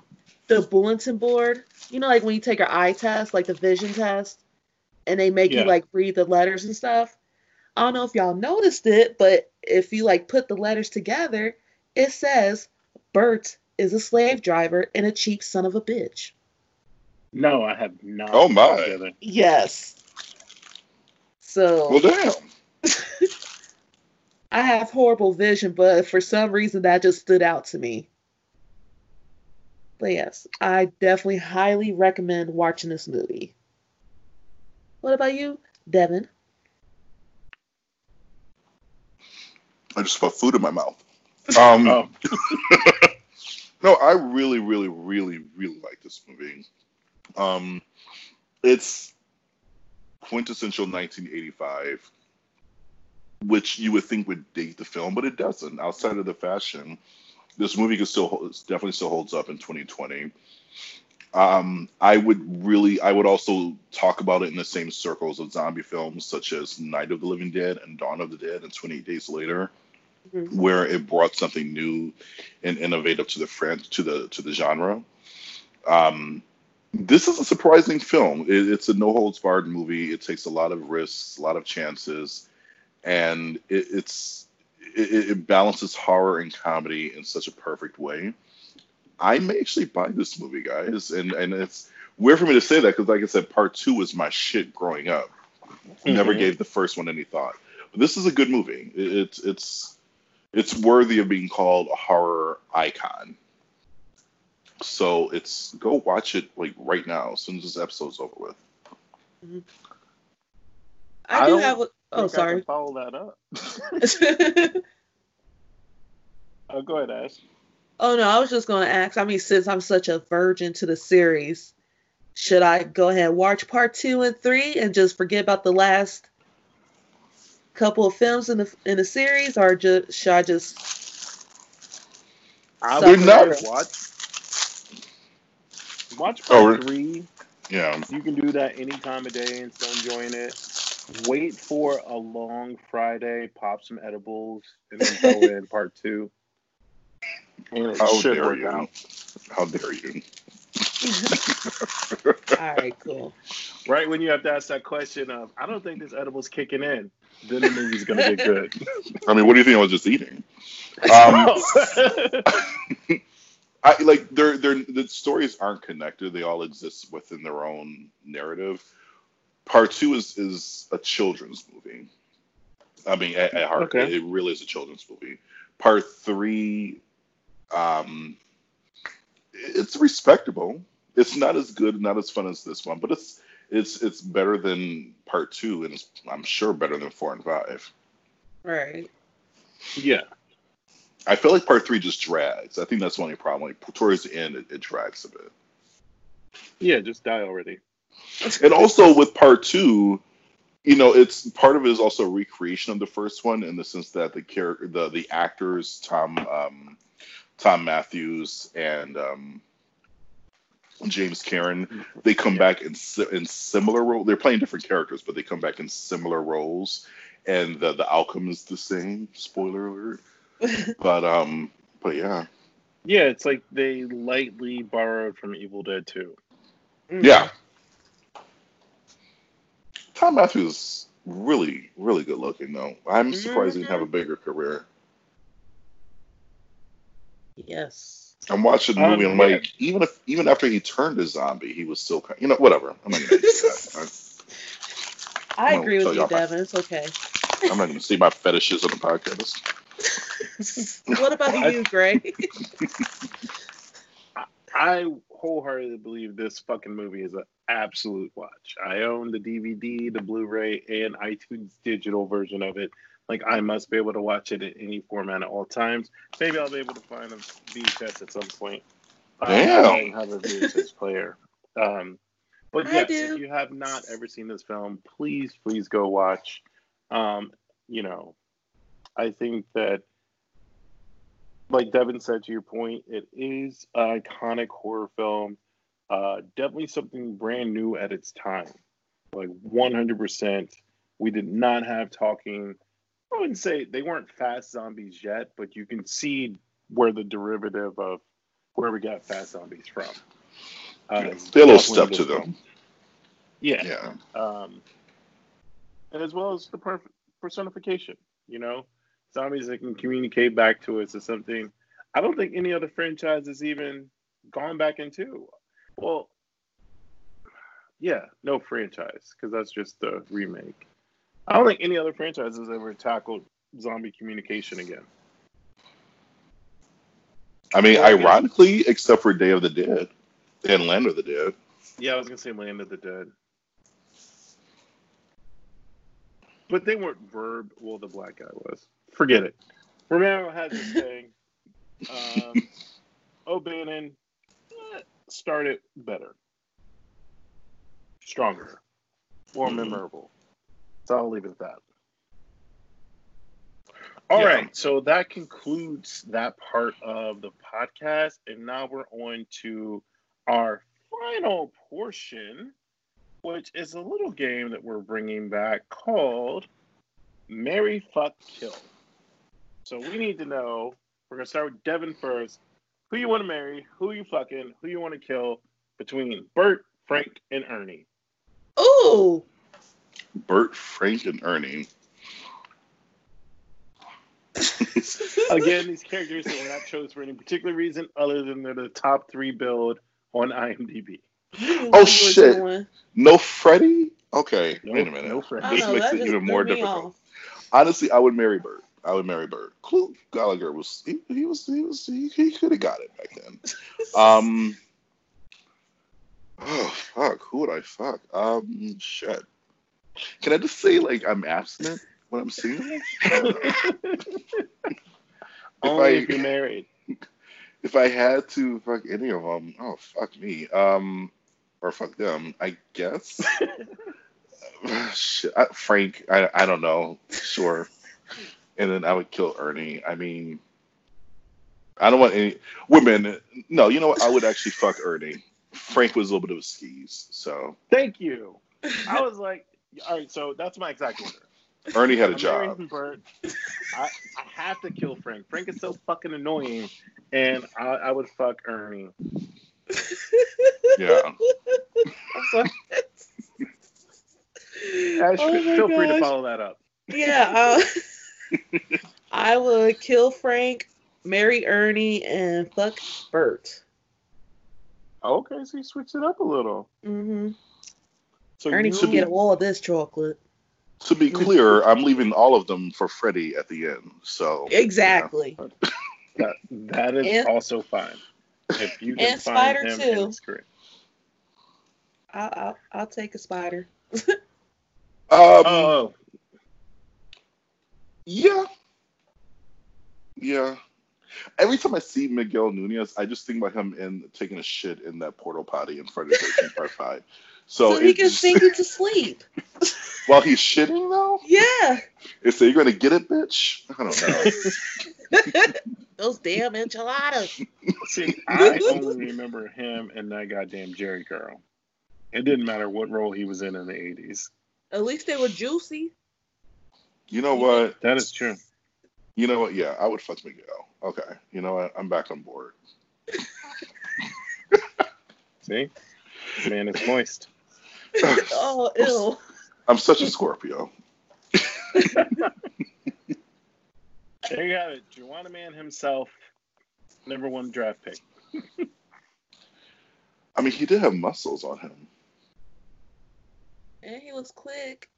S4: the bulletin board, you know like when you take your eye test, like the vision test, and they make
S2: Yeah.
S4: you like read the letters and stuff. I don't know if y'all noticed it, but if you like put the letters together, it says Bert is a slave driver and a cheap son of a bitch.
S2: No, I have not.
S3: Oh, my.
S2: put it together.
S4: Yes. So
S3: Well, damn.
S4: I have horrible vision, but for some reason that just stood out to me. But yes, I definitely highly recommend watching this movie. What about you, Devin?
S3: I just put food in my mouth. Um,
S2: Oh,
S3: No, I really, really, really, really like this movie. Um, it's quintessential 1985, which you would think would date the film, but it doesn't. Outside of the fashion, this movie can still hold- definitely still holds up in 2020. Um, I would really, I would also talk about it in the same circles of zombie films such as Night of the Living Dead and Dawn of the Dead and 28 Days Later
S4: Mhm.
S3: where it brought something new and innovative to the fran- to the to the genre. Um, this is a surprising film. It, it's a no holds barred movie. It takes a lot of risks, a lot of chances, and it, it's it, it balances horror and comedy in such a perfect way. I may actually buy this movie, guys, and and it's weird for me to say that because, like I said, part two was my shit growing up. Never
S2: Mhm.
S3: gave the first one any thought. But this is a good movie. It, it's it's it's worthy of being called a horror icon. So it's go watch it like right now as soon as this episode's over with.
S4: I,
S2: I
S4: do
S2: don't
S4: have a. Oh,
S2: think I
S4: sorry.
S2: can follow that up. oh, go ahead, Ash.
S4: oh no, I was just going to ask. I mean, since I'm such a virgin to the series, should I go ahead and watch part two and three and just forget about the last couple of films in the in the series, or just should I just?
S2: I would
S3: not-
S2: watch watch
S3: Oh,
S2: part
S3: we're-
S2: three.
S3: Yeah.
S2: You can do that any time of day and still enjoying it. Wait for a long Friday, pop some edibles, and then go in part two. And it
S3: How
S2: should
S3: dare
S2: work
S3: you?
S2: out.
S3: How dare you?
S4: All right, cool.
S2: Right when you have to ask that question of, I don't think this edible's kicking in, then the movie's gonna get good.
S3: I mean, what do you think I was just eating? Um, I like they're they're the stories aren't connected. They all exist within their own narrative. Part two is is a children's movie. I mean, at, at heart,
S2: Okay.
S3: it, it really is a children's movie. Part three, um, it's respectable. It's not as good, not as fun as this one, but it's it's it's better than part two, and it's I'm sure better than four and five.
S4: Right.
S2: yeah.
S3: I feel like part three just drags. I think that's the only problem. Like towards the end, it, it drags a bit.
S2: Yeah, just die already.
S3: And also with part two, you know, it's part of it is also a recreation of the first one in the sense that the character, the the actors, Tom um, Thom Mathews and um, James Karen, mm-hmm. they come
S2: Yeah.
S3: back in in similar roles. They're playing different characters, but they come back in similar roles, and the the outcome is the same. Spoiler alert. But um, but yeah.
S2: Yeah, it's like they lightly borrowed from Evil Dead 2. Mm.
S3: Yeah. Thom Mathews is really, really good looking though. I'm surprised he didn't have a mm-hmm. bigger career.
S4: Yes.
S3: I'm watching the
S2: Um,
S3: movie and I'm
S2: yeah.
S3: like, even if even after he turned a zombie, he was still kind you know, whatever. I'm not gonna do that.
S4: I
S3: Well,
S4: agree
S3: tell
S4: with you,
S3: y'all my-
S4: Devin. It's okay.
S3: I- I'm not gonna see my fetishes on the podcast.
S4: what about you, Gray?
S2: I wholeheartedly believe this fucking movie is an absolute watch. I own the DVD, the Blu-ray, and iTunes digital version of it. Like I must be able to watch it in any format at all times. Maybe I'll be able to find a VHS at some point.
S3: Damn.
S2: I don't have a VHS player. Um, but yes, if you have not ever seen this film, please, please go watch. Um, you know, I think that, like Devin said to your point, it is an iconic horror film. Uh, definitely something brand new at its time. Like 100%. We did not have talking. I wouldn't say they weren't fast zombies yet, but you can see where the derivative of where we got fast zombies from. Uh,
S3: Yeah, a little step to them.
S2: Yeah.
S3: Yeah.
S2: Um, and as well as the per- personification, you know, zombies that can communicate back to us is something I don't think any other franchise has even gone back into. Well, yeah, no franchise because that's just the remake. I don't think any other franchise has ever tackled zombie communication again.
S3: I mean,
S2: Well, I mean-
S3: ironically, except for Day of the Dead and Land of the Dead.
S2: Yeah, I was gonna say Land of the Dead. But they weren't verb. Well, the black guy was. Forget it. Romero had this thing. Um, O'Bannon eh, started better, stronger, more
S3: Mhm.
S2: memorable. So I'll leave it at that. All
S3: Yeah.
S2: right, so that concludes that part of the podcast, and now we're on to our final portion, which is a little game that we're bringing back called Marry Fuck Kill. So we need to know. We're gonna start with Devin first. Who you want to marry? Who you fucking? Who you want to kill? Between Bert, Frank, and Ernie.
S4: Ooh,
S3: Bert, Frank, and Ernie.
S2: Again, these characters that were not chosen for any particular reason other than they're the top three build on IMDb.
S3: Oh,
S4: what you were
S3: shit.
S4: doing.
S3: No Freddy? Okay,
S2: No,
S3: wait a minute.
S2: no
S4: I
S2: Freddy.
S3: This
S4: know,
S3: makes it even more difficult.
S4: off.
S3: Honestly, I would marry Bert. I would marry Bert. Clu Gulager was he, he was he was he, he could have got it back then. Um. Oh fuck! Who would I fuck? Um, shit. Can I just say like I'm abstinent when I'm single?
S2: Only
S3: I-
S2: if you're married.
S3: if I had to fuck any of them, oh fuck me. Um, or fuck them, I guess. Shit, I, Frank, I I don't know. Sure. And then I would kill Ernie. I mean, I don't want any women. No, you know what? I would actually fuck Ernie. Frank was a little bit of a skis, so
S2: Thank you. I was like, all right, so that's my exact order.
S3: Ernie had a
S2: I'm
S3: job.
S2: marrying Bert. I, I have to kill Frank. Frank is so fucking annoying, and I, I would fuck Ernie.
S3: Yeah.
S4: I'm sorry.
S2: Ash,
S4: Oh my
S2: feel free to
S4: gosh.
S2: follow that up.
S4: Yeah, uh, I would kill Frank, marry Ernie, and fuck Bert.
S2: Okay, so you switched it up a little.
S4: hmm
S2: So
S4: Ernie
S2: you,
S4: can get all of this chocolate.
S3: To be clear, I'm leaving all of them for Freddie at the end. So
S4: Exactly.
S2: that, that is
S4: And-
S2: also fine. If you can
S4: and
S2: find
S4: Spider,
S2: him
S4: too.
S2: in the script.
S4: I'll, I'll, I'll take a spider.
S3: Um,
S2: Oh,
S3: Yeah. Yeah. Every time I see Miguel Nunez, I just think about him in taking a shit in that portal potty in Friday the 13th Part 5. So,
S4: So, he can
S3: just-
S4: sing you to sleep.
S3: while he's shitting, though?
S4: Yeah.
S3: Is so you're going to get it, bitch? I don't know.
S4: Those damn enchiladas.
S2: see, I only remember him and that goddamn Jheri curl. It didn't matter what role he was in in the 80s.
S4: At least they were juicy.
S3: You know what?
S2: That is true.
S3: You know what? Yeah, I would fuck Miguel. Okay. You know what? I'm back on board.
S2: See? Man, it's moist.
S4: Oh, ew.
S3: I'm such a Scorpio.
S2: There you have it. Juwanna Mann himself, number one draft pick.
S3: I mean, he did have muscles on him.
S4: And he was quick.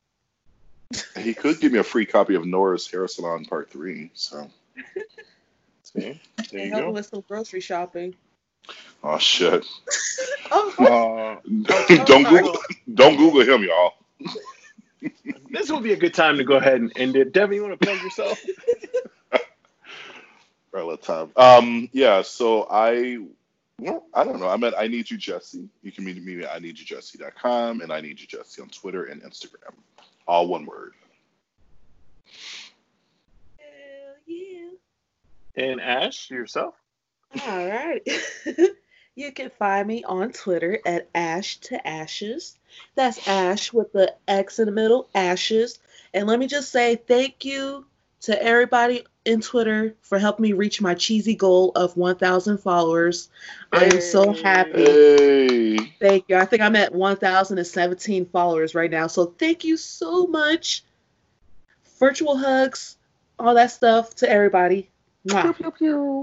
S3: He could give me a free copy of Nora's Hair Salon Part 3. So,
S2: See, there
S4: And
S2: you
S4: help
S2: go.
S4: with some grocery shopping.
S3: Oh shit!
S4: Oh,
S2: Uh,
S3: don't. Google, don't Google him, y'all.
S2: this will be a good time to go ahead and end it. Devin, you want to plug yourself?
S3: Right, let's have. Um, yeah. So I, well, I don't know. I'm at I need you Jesse. You can meet me at I need you Jesse.com and I need you Jesse on Twitter and Instagram. All one word.
S4: hell yeah.
S2: And Ash, yourself?
S4: All right. you can find me on Twitter at Ash to Ashes. That's Ash with the X in the middle, Ashes. And let me just say thank you to everybody in Twitter for helping me reach my cheesy goal of 1,000 followers. I am so happy.
S3: Hey.
S4: Thank you. I think I'm at 1,017 followers right now. So thank you so much. Virtual hugs, all that stuff to everybody. Mwah.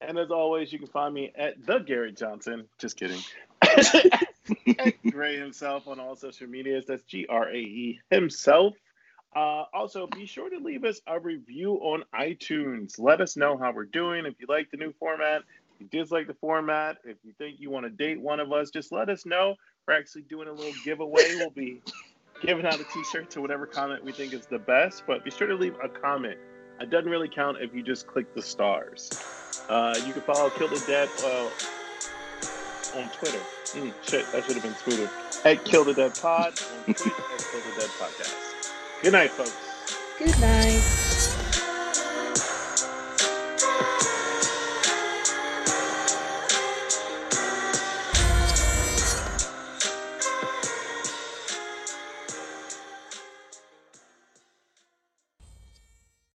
S2: And as always, you can find me at the Garrett Johnson. Just kidding. Grae himself on all social medias. That's G R A E himself. Uh, also, be sure to leave us a review on iTunes. Let us know how we're doing. If you like the new format, if you dislike the format, if you think you want to date one of us, just let us know. We're actually doing a little giveaway. We'll be giving out a t-shirt to whatever comment we think is the best. But be sure to leave a comment. It doesn't really count if you just click the stars. Uh, you can follow Kill the Dead uh, on Twitter. Mm, shit, that should have been smoother. At Kill the Dead Pod on Twitter at Kill the Dead Podcast. Good night, folks.
S4: Good night.